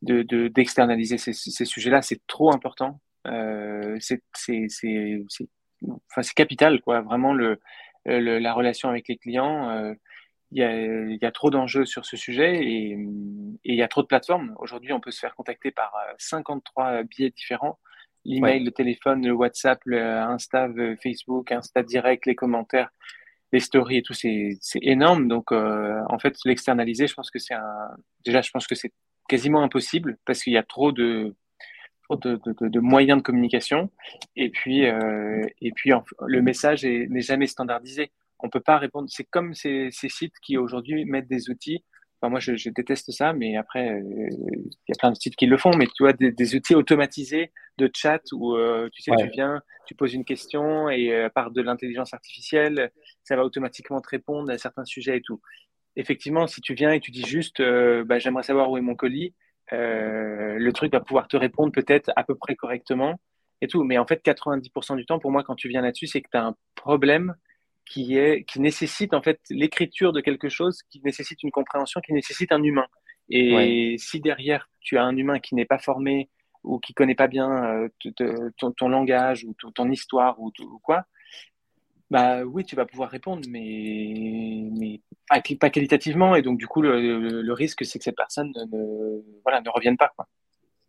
d'externaliser de, ces, ces sujets-là. C'est trop important. Euh, c'est enfin, capital, quoi. Vraiment, le, le, la relation avec les clients. Euh, il y, a, y, a, trop d'enjeux sur ce sujet et il y a trop de plateformes. Aujourd'hui, on peut se faire contacter par 53 biais différents l'email, le téléphone, le WhatsApp, le Insta, Facebook, Insta Direct, les commentaires, les stories et tout, c'est énorme. Donc, euh, en fait, l'externaliser, je pense que c'est un. Déjà, je pense que c'est quasiment impossible parce qu'il y a trop de, de, de, moyens de communication. Et puis, euh, et puis le message n'est jamais standardisé. On peut pas répondre. C'est comme ces sites qui aujourd'hui mettent des outils moi, je, déteste ça, mais après, euh, il y a plein de sites qui le font. Mais tu vois, des, outils automatisés de chat où euh, tu sais, tu viens, tu poses une question et euh, par de l'intelligence artificielle, ça va automatiquement te répondre à certains sujets et tout. Effectivement, si tu viens et tu dis juste, bah, j'aimerais savoir où est mon colis, le truc va pouvoir te répondre peut-être à peu près correctement et tout. Mais en fait, 90% du temps, pour moi, quand tu viens là-dessus, c'est que tu as un problème qui, est, qui nécessite en fait l'écriture de quelque chose, qui nécessite une compréhension, qui nécessite un humain. Et si derrière tu as un humain qui n'est pas formé ou qui connaît pas bien euh, ton, langage ou ton, histoire ou, quoi, bah oui, tu vas pouvoir répondre, mais, mais pas, qualitativement. Et donc du coup, le, risque, c'est que cette personne ne, voilà, ne revienne pas. Quoi.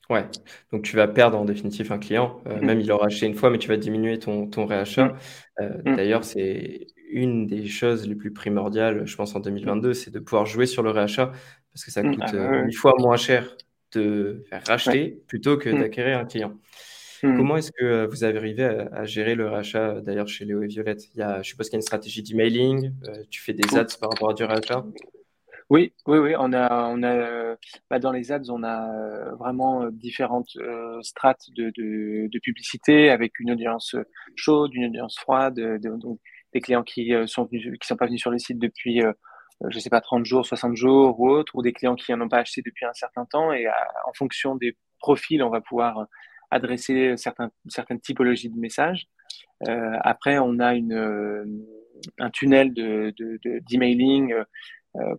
Ouais, donc tu vas perdre en définitive un client, euh, mm. même il aura acheté une fois, mais tu vas diminuer ton, ton réachat. Mm. Euh, mm. D'ailleurs, c'est une des choses les plus primordiales, je pense, en 2022, c'est de pouvoir jouer sur le réachat, parce que ça coûte ah, euh, une fois moins cher de faire racheter plutôt que d'acquérir un client. Comment est-ce que vous avez arrivé à, gérer le rachat d'ailleurs chez Léo et Violette? Il y a, Je suppose qu'il y a une stratégie d'emailing, tu fais des ads par rapport à du rachat? Oui, oui, oui, on a, on a, bah, dans les ads, on a euh, vraiment euh, différentes euh, strates de, de, de, publicité avec une audience chaude, une audience froide, donc des clients qui sont venus, qui sont pas venus sur le site depuis, je sais pas, 30 jours, 60 jours ou autre, ou des clients qui n'en ont pas acheté depuis un certain temps. Et en fonction des profils, on va pouvoir adresser certains, certaines typologies de messages. après, on a une, un tunnel de, d'emailing. De, euh,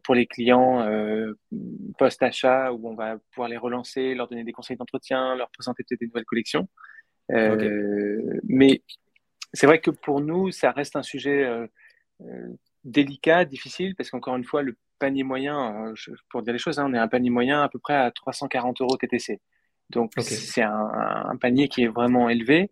pour les clients euh, post-achat où on va pouvoir les relancer, leur donner des conseils d'entretien, leur présenter peut-être des nouvelles collections. Euh, mais c'est vrai que pour nous, ça reste un sujet délicat, difficile, parce qu'encore une fois, le panier moyen, pour dire les choses, hein, on est un panier moyen à peu près à 340 euros TTC. Donc c'est un, panier qui est vraiment élevé,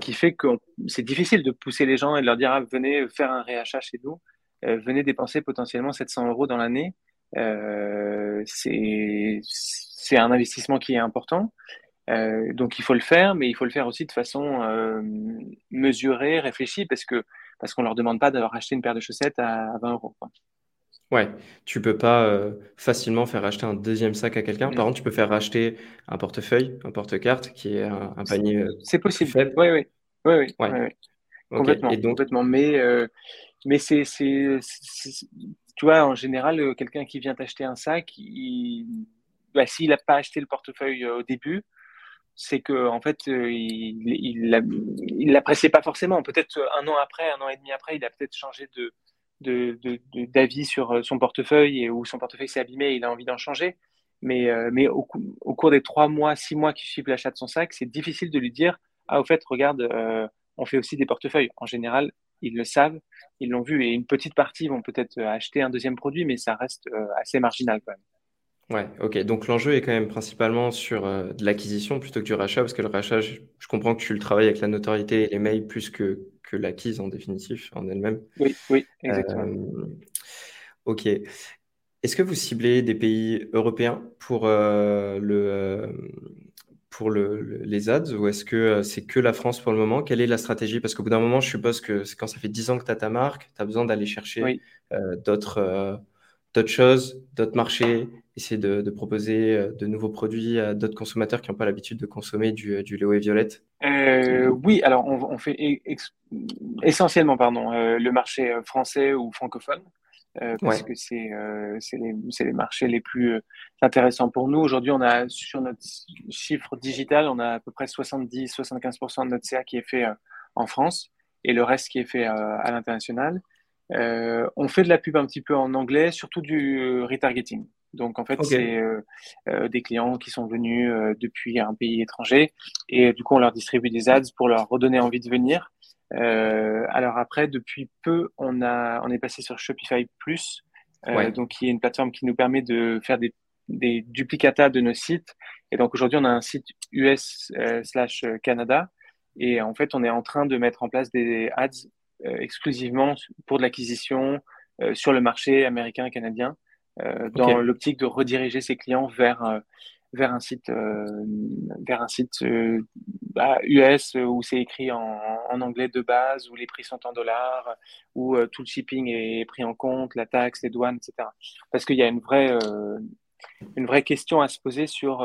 qui fait que c'est difficile de pousser les gens et de leur dire ah, venez faire un réachat chez nous. Euh, venez dépenser potentiellement 700 euros dans l'année. Euh, c'est un investissement qui est important. Euh, donc il faut le faire, mais il faut le faire aussi de façon euh, mesurée, réfléchie, parce que parce qu'on leur demande pas d'avoir acheté une paire de chaussettes à, 20 euros. Quoi. Ouais, tu peux pas euh, facilement faire acheter un deuxième sac à quelqu'un. Par contre, tu peux faire acheter un portefeuille, un porte-carte, qui est un, panier. c'est possible. Oui, oui, oui, oui. Ouais. Complètement, donc... complètement. Mais mais c'est, tu vois, en général, euh, quelqu'un qui vient t'acheter un sac, il, bah, s'il n'a pas acheté le portefeuille euh, au début, c'est que en fait, il, il, l'appréciait pas forcément. Peut-être un an après, un an et demi après, il a peut-être changé d'avis sur son portefeuille et où son portefeuille s'est abîmé, il a envie d'en changer. Mais, au, cours des trois mois, six mois qui suivent l'achat de son sac, c'est difficile de lui dire Ah, au fait, regarde, on fait aussi des portefeuilles. En général, ils le savent, ils l'ont vu, et une petite partie vont peut-être acheter un deuxième produit, mais ça reste assez marginal quand même. Ouais, ok. Donc l'enjeu est quand même principalement sur euh, de l'acquisition plutôt que du rachat, parce que le rachat, je, comprends que tu le travailles avec la notoriété et les mails plus que, que l'acquise en définitif, en elle-même. Oui, oui, exactement. Euh, ok. Est-ce que vous ciblez des pays européens pour, euh, le, pour le, les ads ou est-ce que c'est que la France pour le moment? Quelle est la stratégie? Parce qu'au bout d'un moment, je suppose que quand ça fait 10 ans que tu as ta marque, tu as besoin d'aller chercher d'autres d'autres choses, d'autres marchés, essayer de, proposer euh, de nouveaux produits à d'autres consommateurs qui n'ont pas l'habitude de consommer du, euh, du Léo et Violette? Euh, Oui, alors on, fait essentiellement pardon, le marché français ou francophone. Parce que c'est les, les, marchés les plus intéressants pour nous. Aujourd'hui, on a sur notre chiffre digital, on a à peu près 70-75% de notre CA qui est fait en France et le reste qui est fait à l'international. Euh, on fait de la pub un petit peu en anglais, surtout du euh, retargeting. Donc en fait, c'est euh, des clients qui sont venus depuis un pays étranger et du coup on leur distribue des ads pour leur redonner envie de venir. Alors après, depuis peu, on a on est passé sur Shopify Plus, donc qui est une plateforme qui nous permet de faire des, des duplicata de nos sites. Et donc aujourd'hui, on a un site US slash Canada. Et en fait, on est en train de mettre en place des ads euh, exclusivement pour de l'acquisition euh, sur le marché américain canadien, euh, dans l'optique de rediriger ses clients vers vers un site vers un site bah, US où c'est écrit en, en, anglais de base où les prix sont en dollars où tout le shipping est pris en compte la taxe les douanes etc parce qu'il y a une vraie une vraie question à se poser sur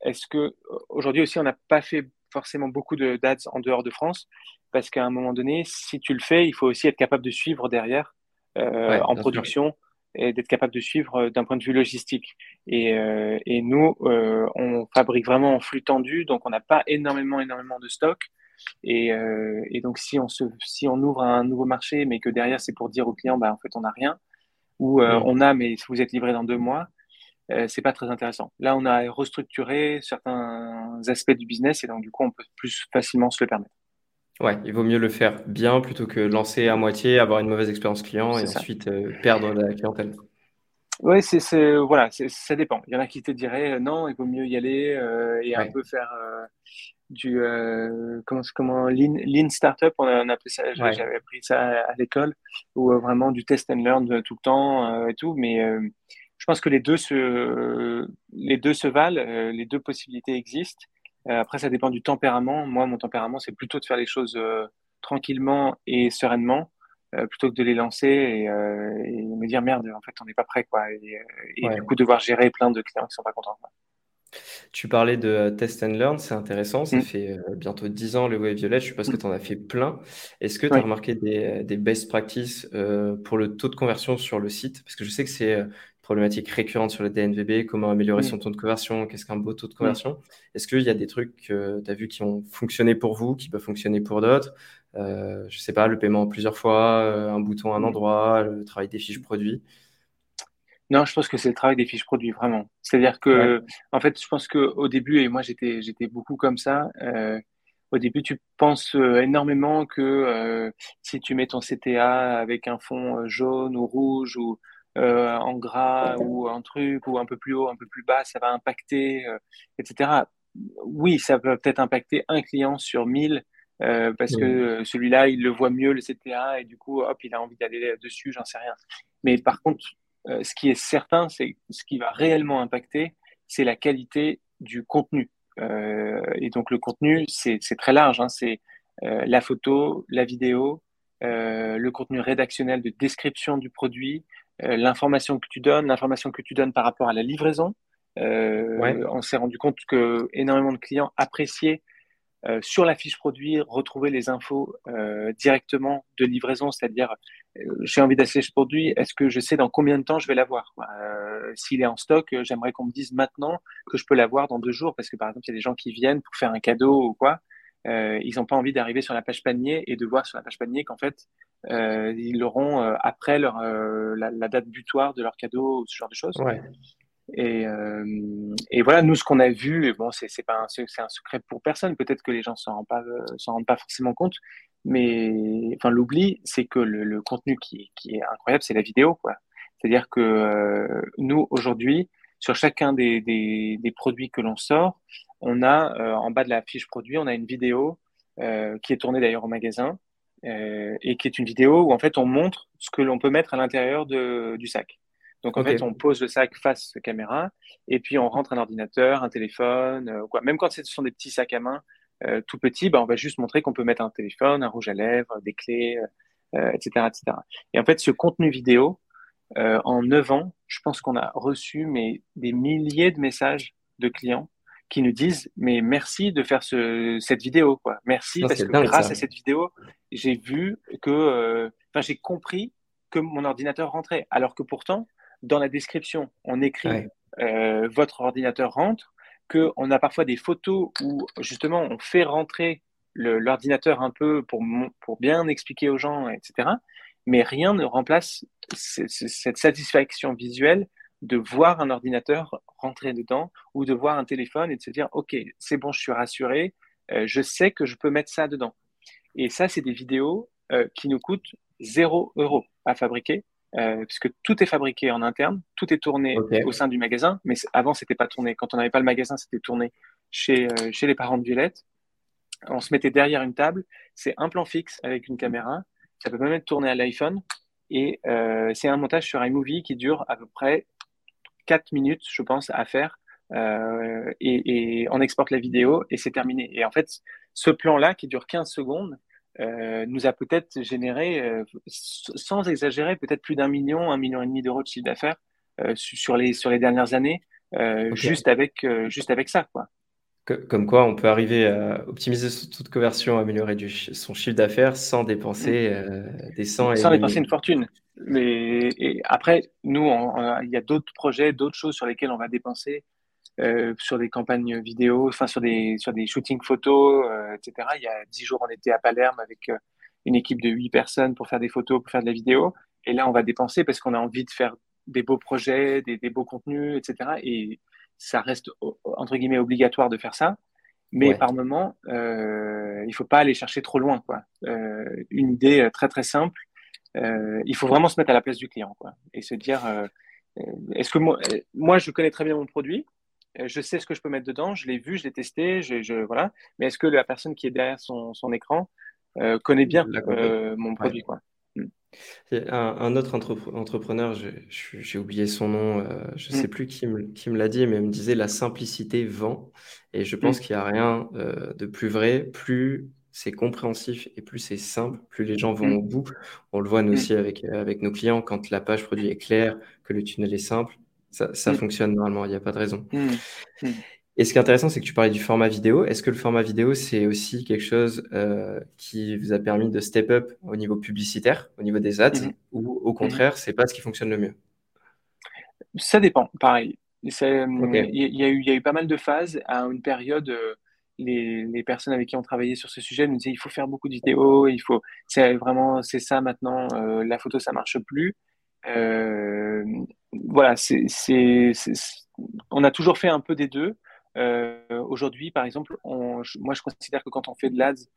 est-ce que aujourd'hui aussi on n'a pas fait forcément beaucoup de dates en dehors de France? Parce qu'à un moment donné, si tu le fais, il faut aussi être capable de suivre derrière euh, en production et d'être capable de suivre euh, d'un point de vue logistique. Et, euh, et nous, on fabrique vraiment en flux tendu, donc on n'a pas énormément, énormément de stock. Et, et, donc, si on, se, si on ouvre un nouveau marché, mais que derrière, c'est pour dire au client, bah, en fait, on n'a rien, ou mm. on a, mais vous êtes livré dans deux mois, euh, c'est pas très intéressant. Là, on a restructuré certains aspects du business et donc, du coup, on peut plus facilement se le permettre. Ouais, il vaut mieux le faire bien plutôt que lancer à moitié, avoir une mauvaise expérience client et ensuite euh, perdre la clientèle. Oui, c'est, voilà, ça dépend. Il y en a qui te diraient euh, non, il vaut mieux y aller euh, et un peu faire du comment, comment lean, lean startup, on, a, appelé ça, j'avais appris ça à, l'école, ou vraiment du test and learn tout le temps et tout, mais je pense que les deux se, les deux se valent, les deux possibilités existent. Euh, après, ça dépend du tempérament. Moi, mon tempérament, c'est plutôt de faire les choses euh, tranquillement et sereinement, euh, plutôt que de les lancer et, me dire merde, en fait, on n'est pas prêt, quoi. Et, du coup, devoir gérer plein de clients qui sont pas contents. Tu parlais de test and learn, c'est intéressant. Ça mm. fait bientôt 10 ans le Web Violet. Je suppose que mm. tu en as fait plein. Est-ce que tu as remarqué des, des, best practices pour le taux de conversion sur le site? Parce que je sais que c'est problématiques récurrentes sur le DNVB, comment améliorer mm. son taux de conversion, qu'est-ce qu'un beau taux de mm. conversion. Est-ce qu'il y a des trucs que tu as vu qui ont fonctionné pour vous, qui peuvent fonctionner pour d'autres? Euh, Je sais pas, le paiement plusieurs fois, euh, un bouton à un mm. endroit, le travail des fiches produits non, je pense que c'est le travail des fiches produits, vraiment. C'est-à-dire que, en fait, je pense qu'au début, et moi j'étais, j'étais beaucoup comme ça, euh, au début, tu penses euh, énormément que si tu mets ton CTA avec un fond jaune ou rouge ou euh, en gras ou un truc ou un peu plus haut, un peu plus bas, ça va impacter, euh, etc. Oui, ça peut peut-être impacter un client sur 1000 euh, parce que celui-là, il le voit mieux, le CTA, et du coup, hop, il a envie d'aller dessus, j'en sais rien. Mais par contre, ce qui est certain, c'est ce qui va réellement impacter, c'est la qualité du contenu. et donc, le contenu, c'est très large. Hein, c'est la photo, la vidéo, le contenu rédactionnel de description du produit, euh, l'information que tu donnes, l'information que tu donnes par rapport à la livraison. Euh, On s'est rendu compte que énormément de clients appréciaient euh, sur la fiche produit, retrouver les infos euh, directement de livraison, c'est-à-dire j'ai envie d'acheter ce produit, est-ce que je sais dans combien de temps je vais l'avoir? S'il est en stock, j'aimerais qu'on me dise maintenant que je peux l'avoir dans deux jours, parce que par exemple, il y a des gens qui viennent pour faire un cadeau ou quoi, ils n'ont pas envie d'arriver sur la page panier et de voir sur la page panier qu'en fait, ils l'auront après leur, la, la, date butoir de leur cadeau, ou ce genre de choses. Ouais. Et, euh, et, voilà, nous, ce qu'on a vu, et bon, c'est pas un, un secret pour personne. Peut-être que les gens s'en rendent pas, s'en rendent pas forcément compte, mais enfin, l'oubli, c'est que le, le, contenu qui, qui est incroyable, c'est la vidéo. C'est-à-dire que euh, nous, aujourd'hui, sur chacun des, des, des produits que l'on sort, on a euh, en bas de la fiche produit, on a une vidéo euh, qui est tournée d'ailleurs au magasin euh, et qui est une vidéo où en fait on montre ce que l'on peut mettre à l'intérieur du sac. Donc en fait, on pose le sac face caméra et puis on rentre un ordinateur, un téléphone, quoi. Même quand ce sont des petits sacs à main tout petits, bah, on va juste montrer qu'on peut mettre un téléphone, un rouge à lèvres, des clés, etc., etc. Et en fait, ce contenu vidéo, en 9 ans, je pense qu'on a reçu mais, des milliers de messages de clients qui nous disent mais merci de faire ce, cette vidéo quoi. Merci parce que grâce à cette vidéo j'ai vu que enfin j'ai compris que mon ordinateur rentrait. Alors que pourtant dans la description, on écrit euh, votre ordinateur rentre, qu'on a parfois des photos où justement on fait rentrer l'ordinateur un peu pour, pour bien expliquer aux gens, etc. Mais rien ne remplace cette satisfaction visuelle de voir un ordinateur rentrer dedans ou de voir un téléphone et de se dire, OK, c'est bon, je suis rassuré, euh, je sais que je peux mettre ça dedans. Et ça, c'est des vidéos euh, qui nous coûtent 0 euros à fabriquer euh, puisque tout est fabriqué en interne, tout est tourné au sein du magasin, mais avant, c'était pas tourné. Quand on n'avait pas le magasin, c'était tourné chez, chez les parents de Violette. On se mettait derrière une table, c'est un plan fixe avec une caméra, ça peut même être tourné à l'iPhone, et euh, c'est un montage sur iMovie qui dure à peu près 4 minutes, je pense, à faire. Euh, et, et, on exporte la vidéo et c'est terminé. Et en fait, ce plan-là qui dure 15 secondes, euh, nous a peut-être généré, euh, sans exagérer, peut-être plus d'un million, un million et demi d'euros de chiffre d'affaires sur, les, sur les dernières années, juste, avec, juste avec ça. Quoi. comme quoi, on peut arriver à optimiser son taux de conversion, améliorer du, son chiffre d'affaires sans dépenser mm. des 100 Sans dépenser une fortune. Mais et après, nous, il y a d'autres projets, d'autres choses sur lesquelles on va dépenser euh, sur des campagnes vidéo, enfin sur des sur des shootings photos, euh, etc. Il y a dix jours, on était à Palerme avec euh, une équipe de huit personnes pour faire des photos, pour faire de la vidéo. Et là, on va dépenser parce qu'on a envie de faire des beaux projets, des, des, beaux contenus, etc. Et ça reste entre guillemets obligatoire de faire ça. Mais par moment, il faut pas aller chercher trop loin. Quoi. Une idée très très simple. Euh, il faut vraiment se mettre à la place du client quoi, et se dire est-ce que moi, moi, je connais très bien mon produit, euh, je sais ce que je peux mettre dedans, je l'ai vu, je l'ai testé, je, voilà. Mais est-ce que la personne qui est derrière son, écran euh, connaît bien euh, mon produit quoi? Hmm. un, autre entrepreneur, j'ai oublié son nom, je ne sais hmm. plus qui me, qui me l'a dit, mais il me disait la simplicité vend. Et je pense hmm. qu'il n'y a rien de plus vrai. Plus c'est compréhensif et plus c'est simple, plus les gens vont au bout. On le voit nous aussi avec, avec nos clients, quand la page produit est claire, que le tunnel est simple, ça, mm. fonctionne normalement, il n'y a pas de raison. Et ce qui est intéressant, c'est que tu parlais du format vidéo. Est-ce que le format vidéo, c'est aussi quelque chose euh, qui vous a permis de step up au niveau publicitaire, au niveau des ads, ou au contraire, c'est pas ce qui fonctionne le mieux? Ça dépend, pareil. Il y, a eu, y a eu pas mal de phases. À une période, euh, les, les, personnes avec qui on travaillait sur ce sujet nous disaient il faut faire beaucoup de vidéos, il faut, c'est vraiment, c'est ça maintenant, euh, la photo ça marche plus. Euh, voilà, c'est, on a toujours fait un peu des deux. Euh, aujourd'hui, par exemple, moi, je considère que quand on fait de l'ADS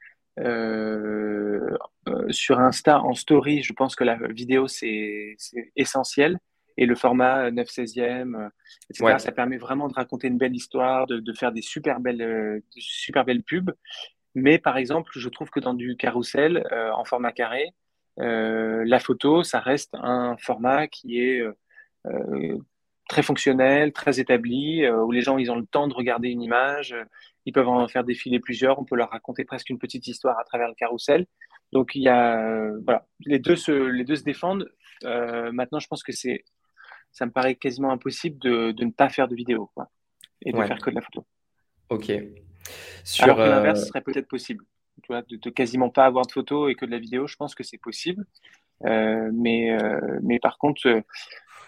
sur Insta en story, je pense que la vidéo, c'est, essentiel. Et le format 9 16e, etc., ça permet vraiment de raconter une belle histoire, de, de faire des super belles, super belles pubs. Mais par exemple, je trouve que dans du carrousel, en format carré, la photo, ça reste un format qui est euh, très fonctionnel, très établi, euh, où les gens ils ont le temps de regarder une image, ils peuvent en faire défiler plusieurs, on peut leur raconter presque une petite histoire à travers le carrousel. Donc il y a euh, voilà, les deux se les deux se défendent. maintenant, je pense que c'est ça me paraît quasiment impossible de, de, ne pas faire de vidéo quoi, et de faire que de la photo. Ok. Sur, Alors que l'inverse serait peut-être possible. Tu vois, de, quasiment pas avoir de photos et que de la vidéo, je pense que c'est possible. mais, mais par contre,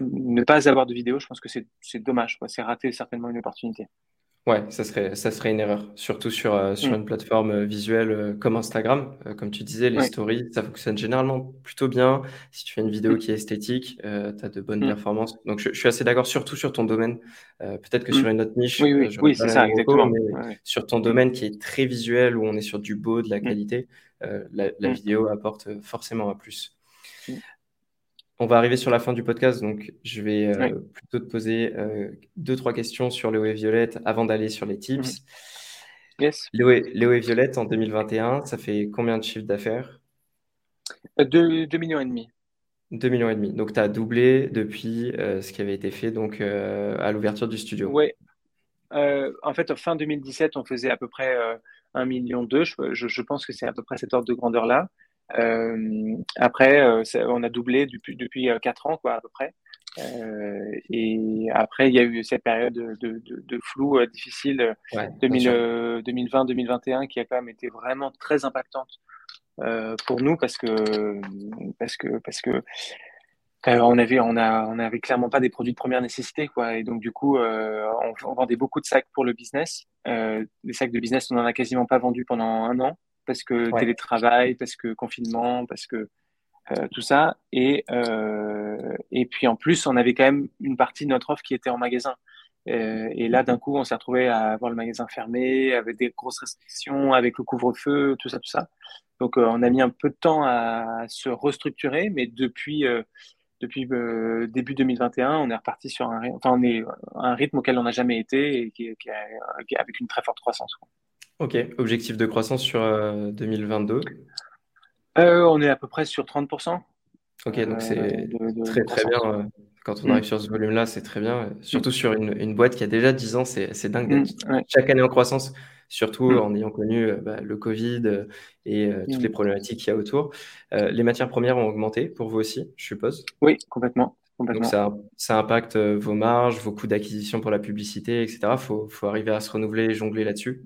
ne pas avoir de vidéo, je pense que c'est dommage. C'est rater certainement une opportunité. Ouais, ça serait, ça serait une erreur, surtout sur, euh, sur mm. une plateforme euh, visuelle euh, comme Instagram. comme tu disais, les stories, ça fonctionne généralement plutôt bien. Si tu fais une vidéo mm. qui est esthétique, tu as de bonnes mm. performances. Donc, je, suis assez d'accord, surtout sur ton domaine. Peut-être que sur une autre niche, Oui, oui, oui, c'est ça, exactement. mais sur ton domaine qui est très visuel, où on est sur du beau, de la qualité, la, la vidéo apporte forcément un plus. On va arriver sur la fin du podcast, donc je vais euh, plutôt te poser euh, deux, trois questions sur Léo et Violette avant d'aller sur les tips. Yes. Léo et, Violette, en 2021, ça fait combien de chiffres d'affaires? 2, euh, millions et demi. 2 millions et demi. Donc, tu as doublé depuis ce qui avait été fait donc, à l'ouverture du studio. Oui. en fait, fin 2017, on faisait à peu près 1 million 2. Je, je pense que c'est à peu près cet ordre de grandeur-là. Euh, après, euh, on a doublé depuis, depuis 4 euh, ans, quoi, à peu près. et après, il y a eu cette période de, de, de flou difficile, 2020-2021, qui a quand même été vraiment très impactante pour nous parce que parce que parce que on avait on a on avait clairement pas des produits de première nécessité quoi. Et donc du coup on, on, vendait beaucoup de sacs pour le business. Les sacs de business on en a quasiment pas vendu pendant un an parce que télétravail, parce que confinement, parce que euh, tout ça. Et, euh, et puis en plus, on avait quand même une partie de notre offre qui était en magasin. Euh, et là, d'un coup, on s'est retrouvé à avoir le magasin fermé, avec des grosses restrictions, avec le couvre-feu, tout ça, tout ça. Donc, on a mis un peu de temps à, se restructurer, mais depuis, depuis début 2021, on est reparti sur un, enfin, on est un rythme auquel on n'a jamais été et qui, qui, avec une très forte croissance. Ok, objectif de croissance sur 2022 euh, euh, On est à peu près sur 30%. Ok, donc c'est euh, très très bien. Quand on arrive mm. sur ce volume-là, c'est très bien. Surtout sur une, boîte qui a déjà 10 ans, c'est dingue mm, chaque année en croissance, surtout mm. en ayant connu bah, le Covid et toutes les problématiques qu'il y a autour. les matières premières ont augmenté pour vous aussi, je suppose Oui, complètement. Donc ça, ça, impacte vos marges, vos coûts d'acquisition pour la publicité, etc. Il faut, faut, arriver à se renouveler et jongler là-dessus.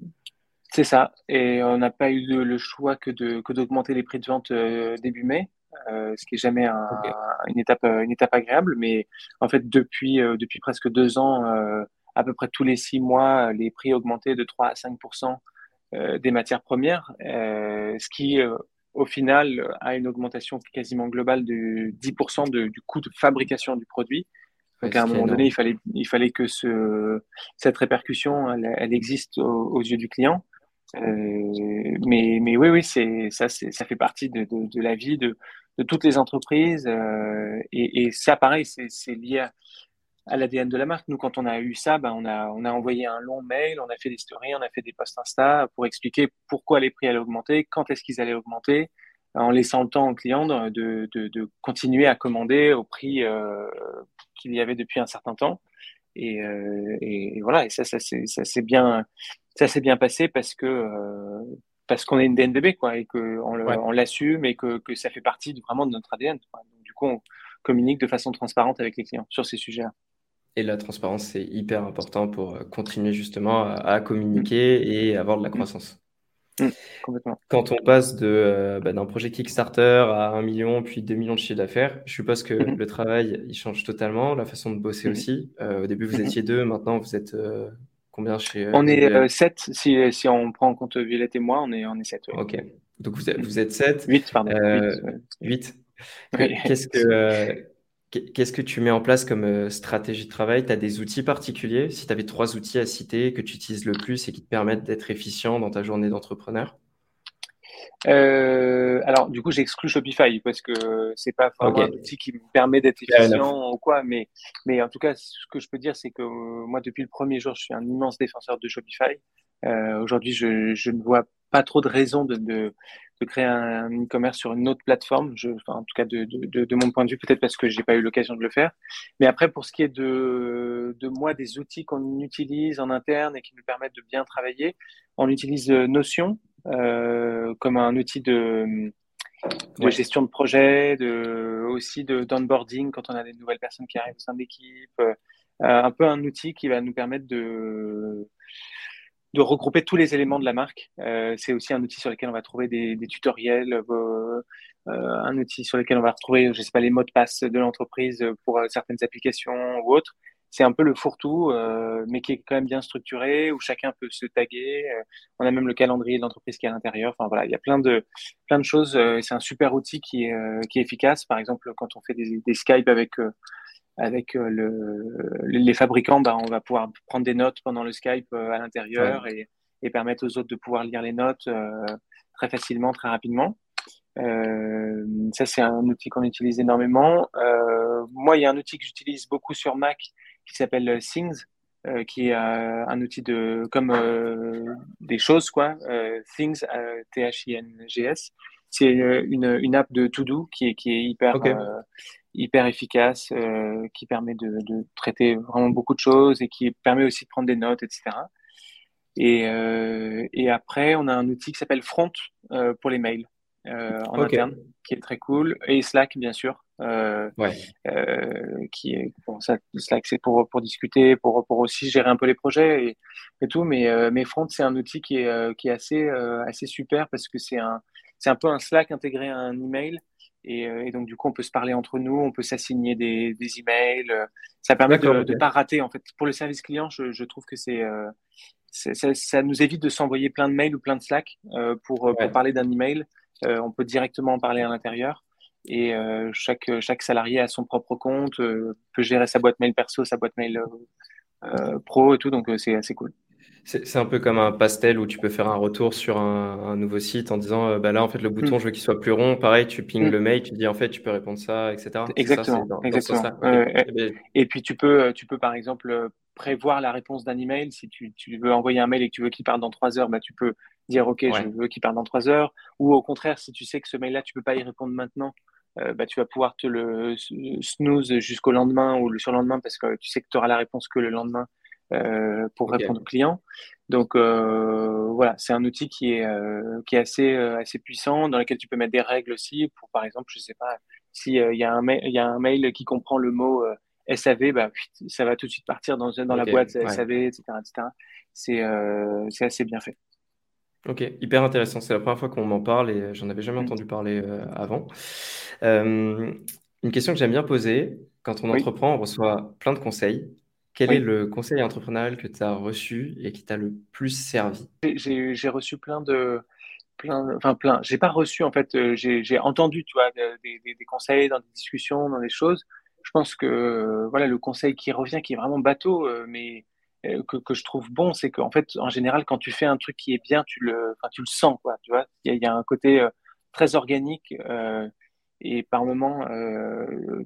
C'est ça. Et on n'a pas eu le choix que de que d'augmenter les prix de vente euh, début mai, euh, ce qui est jamais une étape une étape agréable. Mais en fait, depuis euh, depuis presque deux ans, à peu près tous les six mois, les prix augmentaient de 3 à 5% des matières premières, ce qui au final a une augmentation quasiment globale de 10% du coût de fabrication du produit. Donc à un moment donné, il fallait, il fallait que ce, cette répercussion, elle, existe aux, yeux du client. Euh, mais, mais oui, oui, c'est ça, ça fait partie de, de, de, la vie de, de toutes les entreprises. Euh, et, et, ça, pareil, c'est lié à, à l'ADN de la marque. Nous, quand on a eu ça, ben, on, a, on a envoyé un long mail, on a fait des stories, on a fait des posts Insta pour expliquer pourquoi les prix allaient augmenter, quand est-ce qu'ils allaient augmenter, en laissant le temps aux clients de, de, continuer à commander au prix euh, qu'il y avait depuis un certain temps. Et, euh, et, voilà, et ça, ça s'est bien, ça s'est bien passé parce que euh, parce qu'on est une DNVB quoi et que on l'assume et que, que ça fait partie vraiment de notre ADN. Donc, du coup, on communique de façon transparente avec les clients sur ces sujets-là. Et la transparence, c'est hyper important pour euh, continuer justement à, communiquer mm. et avoir de la mm. croissance. Mm, Quand on passe de, euh, bah, d'un projet Kickstarter à 1 million, puis 2 millions de chiffre d'affaires, je suppose que mm-hmm. le travail, il change totalement, la façon de bosser mm-hmm. aussi. au début, vous mm-hmm. étiez deux, maintenant, vous êtes Combien chez. Euh, on est 7, euh, si, si, on prend en compte Violette et moi, on est, on est 7. Ok. Donc vous êtes, vous êtes 7. 8, pardon. 8. Euh, qu'est-ce que. Qu'est-ce que tu mets en place comme stratégie de travail? Tu as des outils particuliers? Si tu avais trois outils à citer que tu utilises le plus et qui te permettent d'être efficient dans ta journée d'entrepreneur? Euh, alors, du coup, j'exclus Shopify parce que c'est pas vraiment un outil qui me permet d'être efficient ou quoi. Mais, mais en tout cas, ce que je peux dire, c'est que euh, moi, depuis le premier jour, je suis un immense défenseur de Shopify. Euh, Aujourd'hui, je, je, ne vois pas trop de raison de, de, de créer un e-commerce sur une autre plateforme. Je, enfin, en tout cas, de, de, de mon point de vue, peut-être parce que j'ai pas eu l'occasion de le faire. Mais après, pour ce qui est de, de moi, des outils qu'on utilise en interne et qui nous permettent de bien travailler, on utilise Notion comme un outil de, de gestion de projet, de, aussi de d'onboarding quand on a des nouvelles personnes qui arrivent au sein de l'équipe. Euh, un peu un outil qui va nous permettre de de regrouper tous les éléments de la marque. Euh, c'est aussi un outil sur lequel on va trouver des, des tutoriels, euh, un outil sur lequel on va retrouver, je sais pas, les mots de passe de l'entreprise pour certaines applications ou autres. C'est un peu le fourre-tout, mais qui est quand même bien structuré, où chacun peut se taguer. on a même le calendrier de l'entreprise qui est à l'intérieur. Enfin voilà, il y a plein de plein de choses. c'est un super outil qui est qui est efficace. Par exemple, quand on fait des, des Skype avec avec euh, le, les fabricants, bah, on va pouvoir prendre des notes pendant le Skype euh, à l'intérieur et, et, permettre aux autres de pouvoir lire les notes euh, très facilement, très rapidement. Euh, ça, c'est un outil qu'on utilise énormément. Euh, moi, il y a un outil que j'utilise beaucoup sur Mac qui s'appelle Things, euh, qui est un outil de comme des choses, quoi. Things, T-H-I-N-G-S. C'est une, une app de To Do qui est, qui est hyper hyper efficace, euh, qui permet de, de, traiter vraiment beaucoup de choses et qui permet aussi de prendre des notes, etc. Et, euh, et après, on a un outil qui s'appelle Front euh, pour les mails euh, en interne, qui est très cool, et Slack, bien sûr. Euh, ouais. Euh, qui est bon, ça, Slack c'est pour pour discuter pour pour aussi gérer un peu les projets et, et tout mais mais Front c'est un outil qui est qui est assez assez super parce que c'est un c'est un peu un Slack intégré à un email et, euh, et, donc, du coup, on peut se parler entre nous, on peut s'assigner des, des emails. Euh, ça permet de ne pas rater. En fait, pour le service client, je, je trouve que c'est, euh, ça, ça, nous évite de s'envoyer plein de mails ou plein de Slack euh, pour, pour, parler d'un email. on peut directement en parler à l'intérieur. Et chaque, chaque salarié a son propre compte, peut gérer sa boîte mail perso, sa boîte mail pro et tout. Donc, c'est assez cool. C'est un peu comme un pastel où tu peux faire un retour sur un, nouveau site en disant euh, bah là en fait le mm. bouton je veux qu'il soit plus rond pareil tu pings mm. le mail tu dis en fait tu peux répondre ça etc exactement exactement et puis tu peux tu peux par exemple euh, prévoir la réponse d'un email si tu, tu, veux envoyer un mail et que tu veux qu'il parte dans trois heures bah tu peux dire ok je veux qu'il parte dans trois heures ou au contraire si tu sais que ce mail là tu peux pas y répondre maintenant euh, bah, tu vas pouvoir te le snooze jusqu'au lendemain ou le surlendemain parce que tu sais que tu auras la réponse que le lendemain euh, pour répondre aux clients. Donc euh, voilà, c'est un outil qui est euh, qui est assez assez puissant dans lequel tu peux mettre des règles aussi pour par exemple, je sais pas, si il y a un y a un mail qui comprend le mot SAV, bah, ça va tout de suite partir dans, dans la boîte SAV, etc. etc. C'est euh, assez bien fait. Ok, hyper intéressant. C'est la première fois qu'on m'en parle et j'en avais jamais entendu parler euh, avant. Euh, une question que j'aime bien poser, quand on entreprend, on reçoit plein de conseils. Quel est le conseil entrepreneurial que tu as reçu et qui t'a le plus servi? J'ai reçu plein de. Plein, enfin, plein. J'ai pas reçu, en fait, euh, j'ai entendu, tu vois, des, des, des, conseils dans des discussions, dans des choses. Je pense que, euh, voilà, le conseil qui revient, qui est vraiment bateau, euh, mais que, que, je trouve bon, c'est qu'en fait, en général, quand tu fais un truc qui est bien, tu le, tu le sens, quoi, tu vois. Il y, y, a un côté très organique et par moment,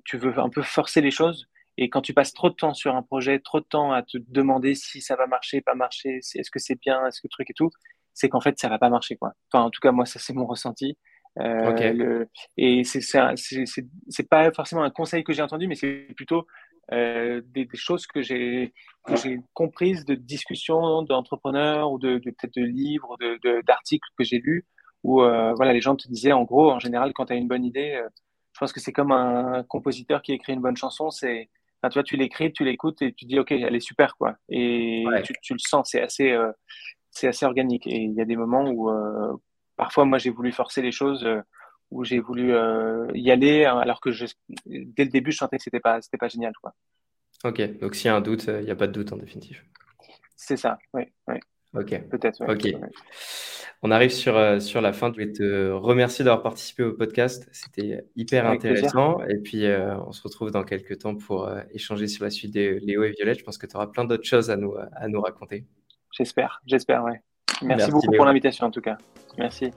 tu veux un peu forcer les choses et quand tu passes trop de temps sur un projet, trop de temps à te demander si ça va marcher, pas marcher, est-ce que c'est bien, est-ce que truc et tout, c'est qu'en fait ça va pas marcher quoi. Enfin en tout cas moi ça c'est mon ressenti. Euh, le, et c'est pas forcément un conseil que j'ai entendu, mais c'est plutôt euh, des, des, choses que j'ai j'ai comprises de discussions d'entrepreneurs ou de, de peut-être de livres, de d'articles que j'ai lus où euh, voilà les gens te disaient en gros en général quand tu as une bonne idée, euh, je pense que c'est comme un compositeur qui écrit une bonne chanson, c'est Enfin, tu vois, tu l'écris, tu l'écoutes et tu dis, OK, elle est super, quoi. Et tu, tu, le sens, c'est assez, c'est assez organique. Et il y a des moments où, parfois, moi, j'ai voulu forcer les choses, où j'ai voulu y aller, hein, alors que je, dès le début, je sentais que c'était pas, c'était pas génial, quoi. Ok, donc s'il y a un doute, il n'y a pas de doute en définitive. C'est ça, oui. oui. Ok. Peut-être. Ok. On arrive sur, euh, sur la fin. Je vais te remercier d'avoir participé au podcast. C'était hyper intéressant. Et puis, euh, on se retrouve dans quelques temps pour euh, échanger sur la suite de Léo et Violette. Je pense que tu auras plein d'autres choses à nous, à nous raconter. J'espère, j'espère, ouais. Merci, beaucoup pour l'invitation en tout cas. Merci.